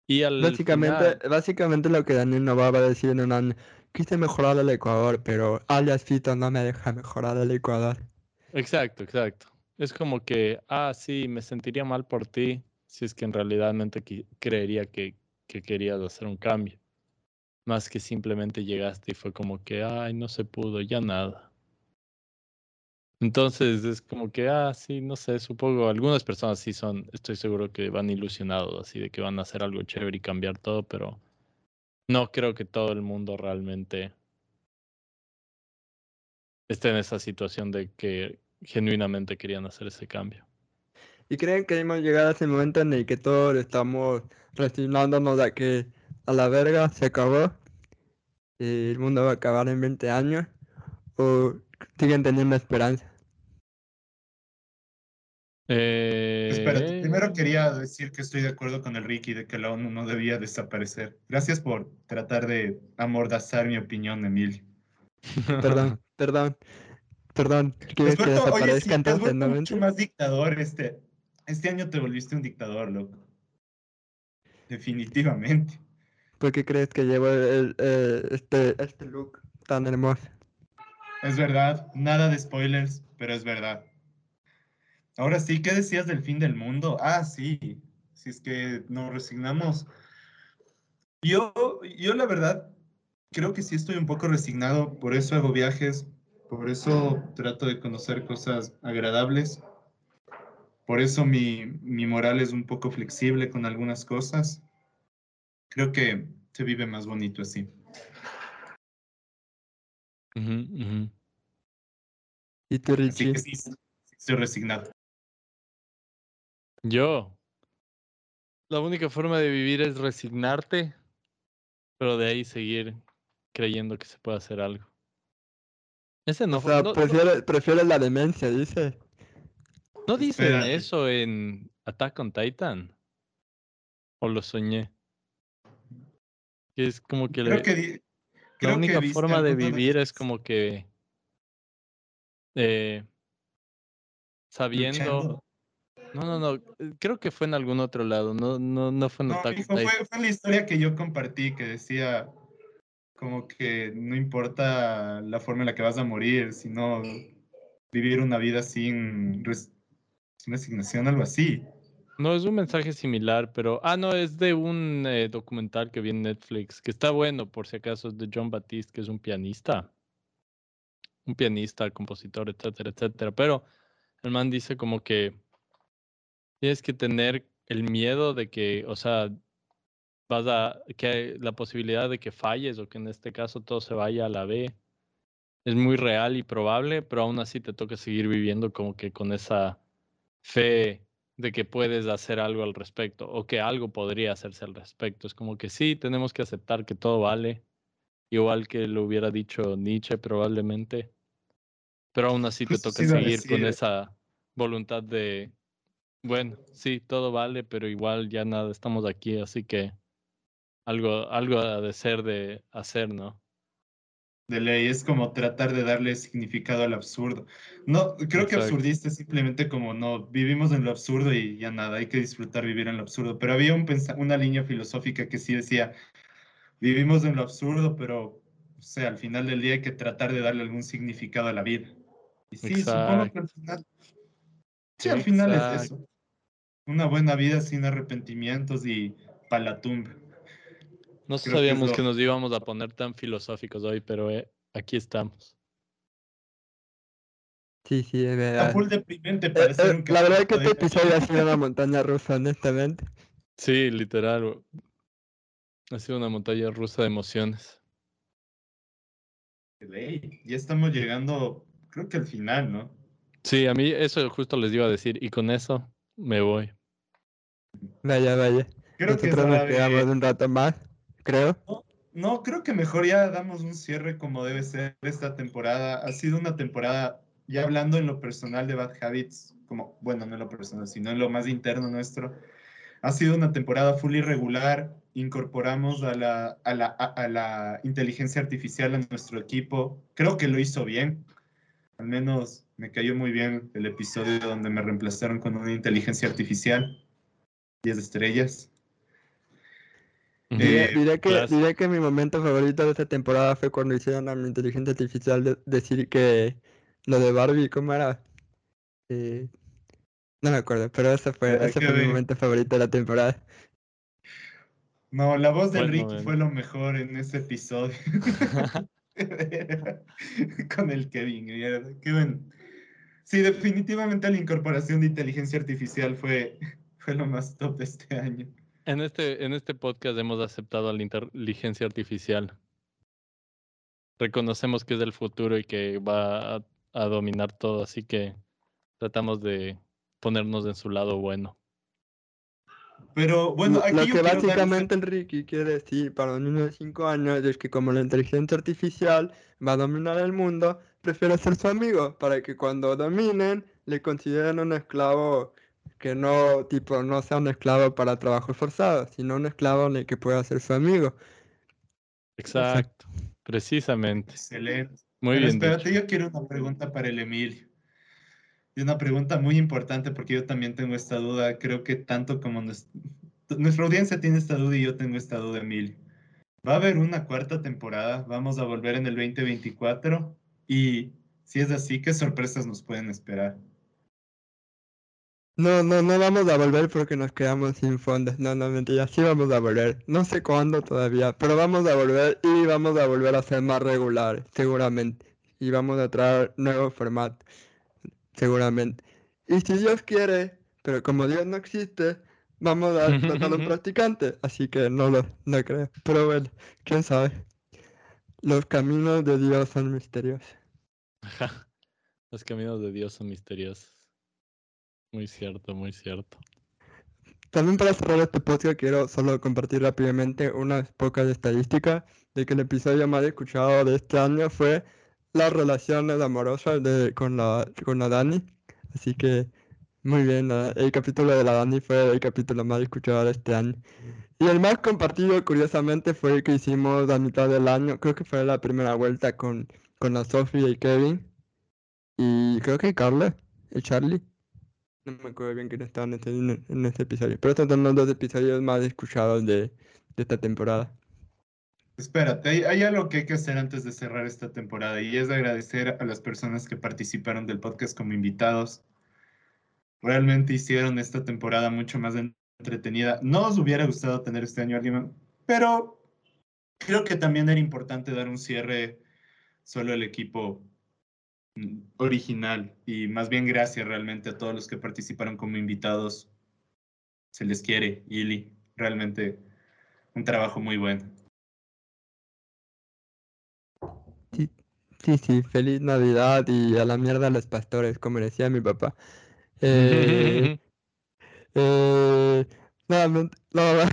Y al básicamente, básicamente lo que Daniel Novoa va a decir en un año, quise mejorar el Ecuador, pero alias Fito no me deja mejorar el Ecuador. Exacto, exacto. Es como que, ah, sí, me sentiría mal por ti, si es que en realidad creería que, que querías hacer un cambio. Más que simplemente llegaste y fue como que, ay, no se pudo, ya nada. Entonces es como que, ah, sí, no sé, supongo, algunas personas sí son, estoy seguro que van ilusionados, así de que van a hacer algo chévere y cambiar todo, pero no creo que todo el mundo realmente esté en esa situación de que genuinamente querían hacer ese cambio. ¿Y creen que hemos llegado a ese momento en el que todos estamos resignándonos a que a la verga se acabó y el mundo va a acabar en 20 años? ¿O siguen teniendo esperanza? Eh... Espérate, primero quería decir que estoy de acuerdo con el Ricky de que la ONU no debía desaparecer. Gracias por tratar de amordazar mi opinión, Emil. perdón, perdón, perdón. ¿Quieres que desaparezca entonces? mucho más dictador este. Este año te volviste un dictador, loco. Definitivamente. ¿Por qué crees que llevo eh, este, este look tan hermoso? Es verdad, nada de spoilers, pero es verdad. Ahora sí, ¿qué decías del fin del mundo? Ah, sí, si es que nos resignamos. Yo, yo la verdad, creo que sí estoy un poco resignado, por eso hago viajes, por eso trato de conocer cosas agradables, por eso mi, mi moral es un poco flexible con algunas cosas. Creo que se vive más bonito así. ¿Y tú, Así Richie? que sí, sí, estoy resignado. Yo. La única forma de vivir es resignarte, pero de ahí seguir creyendo que se puede hacer algo. Ese no, O fue- sea, no, no- prefieres, prefieres la demencia, dice. no dicen Espérate. eso en Attack on Titan. O lo soñé. Que es como que Creo le- que, la que única forma de vivir es como que eh, sabiendo. luchando. No, no, no. eh, Creo que fue en algún otro lado. No, no, no fue en No, Attack on mijo, fue, Titan. fue la historia que yo compartí que decía como que no importa la forma en la que vas a morir, sino vivir una vida sin, res- sin resignación, algo así. No, es un mensaje similar, pero. Ah, no, es de un eh, documental que vi en Netflix, que está bueno, por si acaso, es de John Batiste, que es un pianista. Un pianista, compositor, etcétera, etcétera. Pero el man dice como que tienes que tener el miedo de que, o sea, vas a. que la posibilidad de que falles o que en este caso todo se vaya a la B. Es muy real y probable, pero aún así te toca seguir viviendo como que con esa fe de que puedes hacer algo al respecto o que algo podría hacerse al respecto. Es como que sí, tenemos que aceptar que todo vale, igual que lo hubiera dicho Nietzsche probablemente, pero aún así te toca sí seguir con esa voluntad de, bueno, sí, todo vale, pero igual ya nada, estamos aquí, así que algo, algo ha de ser de hacer, ¿no? de ley, es como tratar de darle significado al absurdo. No, creo que absurdista es simplemente como no, vivimos en lo absurdo y ya nada, hay que disfrutar vivir en lo absurdo. Pero había un una línea filosófica que sí decía, vivimos en lo absurdo, pero, o sea, al final del día hay que tratar de darle algún significado a la vida. Y sí, supongo que al final, sí, al final es eso. Una buena vida sin arrepentimientos y para la tumba. No Creo que sabíamos lo- que nos íbamos a poner tan filosóficos hoy, pero eh, aquí estamos. Sí, sí, es Está verdad. full deprimente Eh, para eh, un la verdad es que este episodio ha sido una montaña rusa, honestamente. Sí, literal. Ha sido una montaña rusa de emociones. Ya estamos llegando, creo que al final, ¿no? Sí, a mí eso justo les iba a decir y con eso me voy. Vaya, vaya. Creo que Nosotros nos hora de- quedamos un rato más, creo. No, creo que mejor ya damos un cierre como debe ser esta temporada. Ha sido una temporada, ya hablando en lo personal de Bad Habits, como, bueno, no en lo personal, sino en lo más interno nuestro. Ha sido una temporada full irregular. Incorporamos a la, a la, a- a la inteligencia artificial en nuestro equipo. Creo que lo hizo bien. Al menos me cayó muy bien el episodio donde me reemplazaron con una inteligencia artificial. 10 estrellas. Eh, diré que, diré que mi momento favorito de esta temporada fue cuando hicieron a mi inteligencia artificial de- decir que lo de Barbie, ¿cómo era? Eh, no me acuerdo, pero ese fue, ese fue mi momento favorito de la temporada. No, la voz de Ricky momento. fue lo mejor en ese episodio. Con el Kevin, mierda, qué bueno. Sí, definitivamente la incorporación de inteligencia artificial fue, fue lo más top de este año. En este, en este podcast hemos aceptado a la inteligencia artificial. Reconocemos que es el futuro y que va a, a dominar todo, así que tratamos de ponernos en su lado bueno. Pero bueno, Lo- aquí lo yo que dar- básicamente Enrique quiere decir para un niño de 5 años es que como la inteligencia artificial va a dominar el mundo, prefiere ser su amigo para que cuando dominen le consideren un esclavo que no, tipo, no sea un esclavo para trabajo forzado, sino un esclavo en el que pueda ser su amigo. Exacto, precisamente. Excelente. Muy Pero bien espérate, dicho. yo quiero una pregunta para el Emilio. Y una pregunta muy importante porque yo también tengo esta duda. Creo que tanto como nues- nuestra audiencia tiene esta duda y yo tengo esta duda, Emilio. ¿Va a haber una cuarta temporada? ¿Vamos a volver en el 2024? Y si es así, ¿qué sorpresas nos pueden esperar? No, no, no vamos a volver porque nos quedamos sin fondos. No, no, mentira, sí vamos a volver. No sé cuándo todavía, pero vamos a volver y vamos a volver a ser más regular, seguramente. Y vamos a traer nuevos formatos, seguramente. Y si Dios quiere, pero como Dios no existe, vamos a tratar un practicante. Así que no lo no creo. Pero bueno, quién sabe. Los caminos de Dios son misteriosos. Ajá. Los caminos de Dios son misteriosos. Muy cierto, muy cierto. También para cerrar este podcast quiero solo compartir rápidamente unas pocas estadísticas de que el episodio más escuchado de este año fue las relaciones amorosas de, con, la, con la Dani. Así que muy bien, el capítulo de la Dani fue el capítulo más escuchado de este año. Y el más compartido, curiosamente, fue el que hicimos a mitad del año. Creo que fue la primera vuelta con, con la Sofía y Kevin. Y creo que Carla y Charlie. No me acuerdo bien quién estaba en este, en, este episodio. Pero estos son los dos episodios más escuchados de, de esta temporada. Espérate, hay, hay algo que hay que hacer antes de cerrar esta temporada y es agradecer a las personas que participaron del podcast como invitados. Realmente hicieron esta temporada mucho más entretenida. No os hubiera gustado tener este año alguien, pero creo que también era importante dar un cierre solo al equipo original y más bien gracias realmente a todos los que participaron como invitados. Se les quiere, Ili. Realmente un trabajo muy bueno. Sí, sí, feliz Navidad y a la mierda a los pastores, como decía mi papá. Eh, eh, nada, no, la verdad,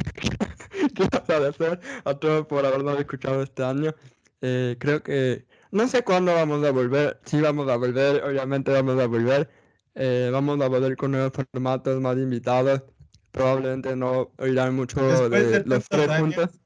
quiero agradecer a todos por habernos escuchado este año. Eh, creo que no sé cuándo vamos a volver. Sí, vamos a volver, obviamente vamos a volver. Eh, vamos a volver con nuevos formatos, más invitados. Probablemente no oirán mucho Después de de los tres años, juntos.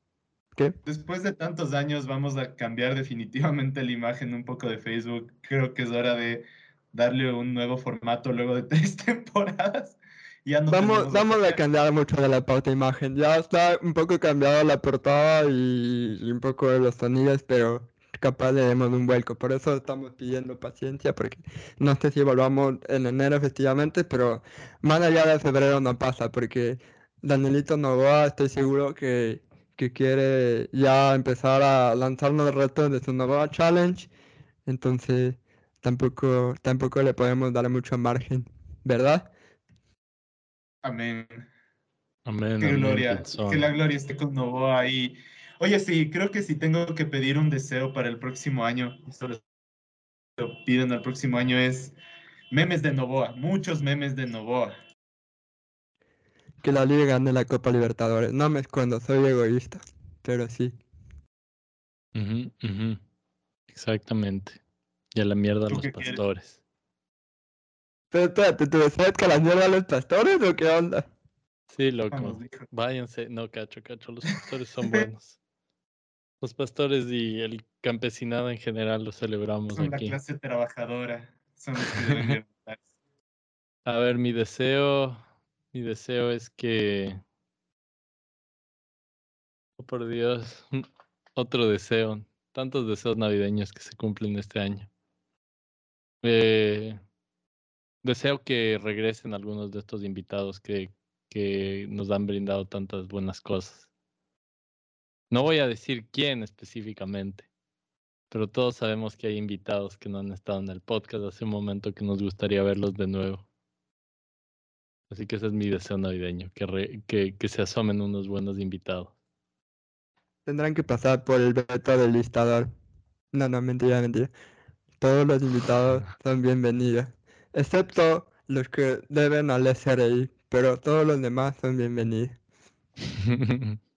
¿Qué? Después de tantos años vamos a cambiar definitivamente la imagen un poco de Facebook. Creo que es hora de darle un nuevo formato luego de tres temporadas. Ya no Vamos, vamos a cambiar mucho de la pauta imagen. Ya está un poco cambiada la portada y, y un poco de los sonidos, pero capaz le demos un vuelco. Por eso estamos pidiendo paciencia, porque no sé si volvamos en enero efectivamente, pero más allá de febrero no pasa, porque Danielito Novoa estoy seguro que, que quiere ya empezar a lanzarnos el reto de su Novoa Challenge. Entonces tampoco, tampoco le podemos dar mucho margen, ¿verdad? Amén. Amén, Qué amén, gloria. Que la gloria esté con Novoa y Oye, sí, creo que si tengo que pedir un deseo para el próximo año, solo lo piden al próximo año, es memes de Novoa, muchos memes de Novoa. Que la Liga gane la Copa Libertadores. No me escondo, soy egoísta, pero sí. Ujú, ujú. Exactamente. Y a la mierda a ¿Tú los quieres? pastores. Pero espérate, ¿tú sabes que la mierda a los pastores o qué onda? Sí, loco. Váyanse. No, cacho, cacho. Los pastores son buenos. Los pastores y el campesinado en general los celebramos Son la aquí. clase trabajadora, son los que deben. A ver, mi deseo, mi deseo es que, oh por Dios, otro deseo, tantos deseos navideños que se cumplen este año. Eh, deseo que regresen algunos de estos invitados que, que nos han brindado tantas buenas cosas. No voy a decir quién específicamente, pero todos sabemos que hay invitados que no han estado en el podcast hace un momento que nos gustaría verlos de nuevo. Así que ese es mi deseo navideño, que, re- que, que se asomen unos buenos invitados. Tendrán que pasar por el veto del listador. No, no, mentira, mentira. Todos los invitados son bienvenidos. Excepto los que deben al SRI, pero todos los demás son bienvenidos.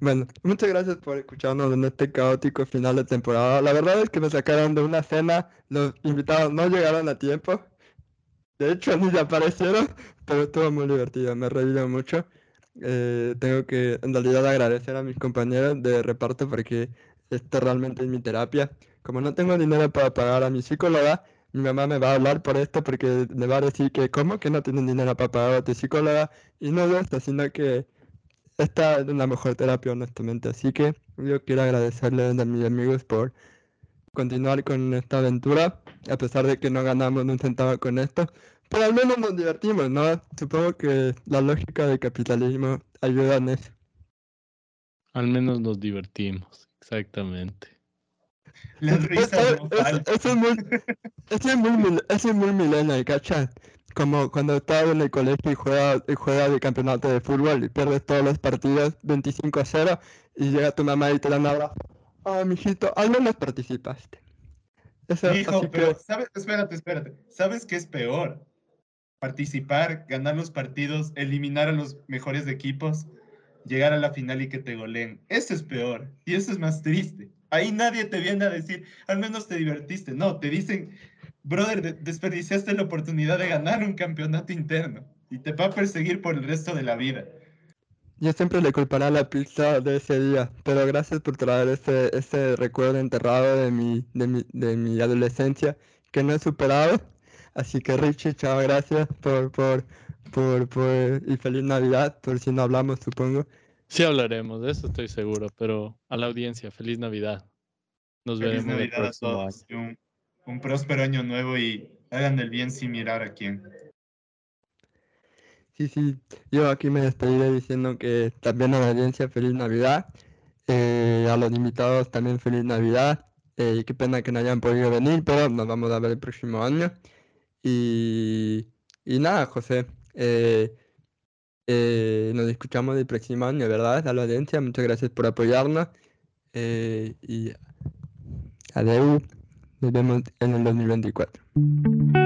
Bueno, muchas gracias por escucharnos en este caótico final de temporada. La verdad es que me sacaron de una cena, los invitados no llegaron a tiempo. De hecho, ni aparecieron, pero estuvo muy divertido, me reído mucho. Eh, tengo que en realidad agradecer a mis compañeros de reparto porque esto realmente es mi terapia. Como no tengo dinero para pagar a mi psicóloga, mi mamá me va a hablar por esto porque me va a decir que, ¿cómo que no tienen dinero para pagar a tu psicóloga? Y no es esto, sino que esta es la mejor terapia, honestamente. Así que yo quiero agradecerles a mis amigos por continuar con esta aventura, a pesar de que no ganamos un centavo con esto, pero al menos nos divertimos, ¿no? Supongo que la lógica del capitalismo ayuda en eso. Al menos nos divertimos, exactamente. Las risas no Eso, faltan. eso es muy, eso es muy, mil- eso es muy millennial, ¿cachai? Como cuando estás en el colegio y juegas y juegas el campeonato de fútbol y pierdes todos los partidos 25 a 0 y llega tu mamá y te da un abrazo. Ah, mijito, al menos participaste. Eso, Hijo, pero que, ¿sabes? espérate, espérate. ¿Sabes qué es peor? Participar, ganar los partidos, eliminar a los mejores equipos, llegar a la final y que te goleen. Eso es peor y eso es más triste. Ahí nadie te viene a decir, al menos te divertiste. No, te dicen, brother, de- desperdiciaste la oportunidad de ganar un campeonato interno y te va a perseguir por el resto de la vida. yo siempre le culparé a la pizza de ese día, pero gracias por traer ese, ese recuerdo enterrado de mi, de mi, de mi adolescencia que no he superado. Así que Richie, chao, gracias por, por, por, por, y feliz Navidad, por si no hablamos, supongo. Sí hablaremos, de eso estoy seguro, pero a la audiencia, feliz Navidad. Nos Feliz veremos el Navidad a próximo año. Un, próspero año nuevo y hagan el bien sin mirar a quién. Sí, sí, yo aquí me despediré diciendo que también a la audiencia feliz Navidad, eh, a los invitados también feliz Navidad, eh, qué pena que no hayan podido venir, pero nos vamos a ver el próximo año. Y, y nada, José, eh, eh, nos escuchamos el próximo año, ¿verdad? A la audiencia, muchas gracias por apoyarnos, y adiós, nos vemos en el 2024.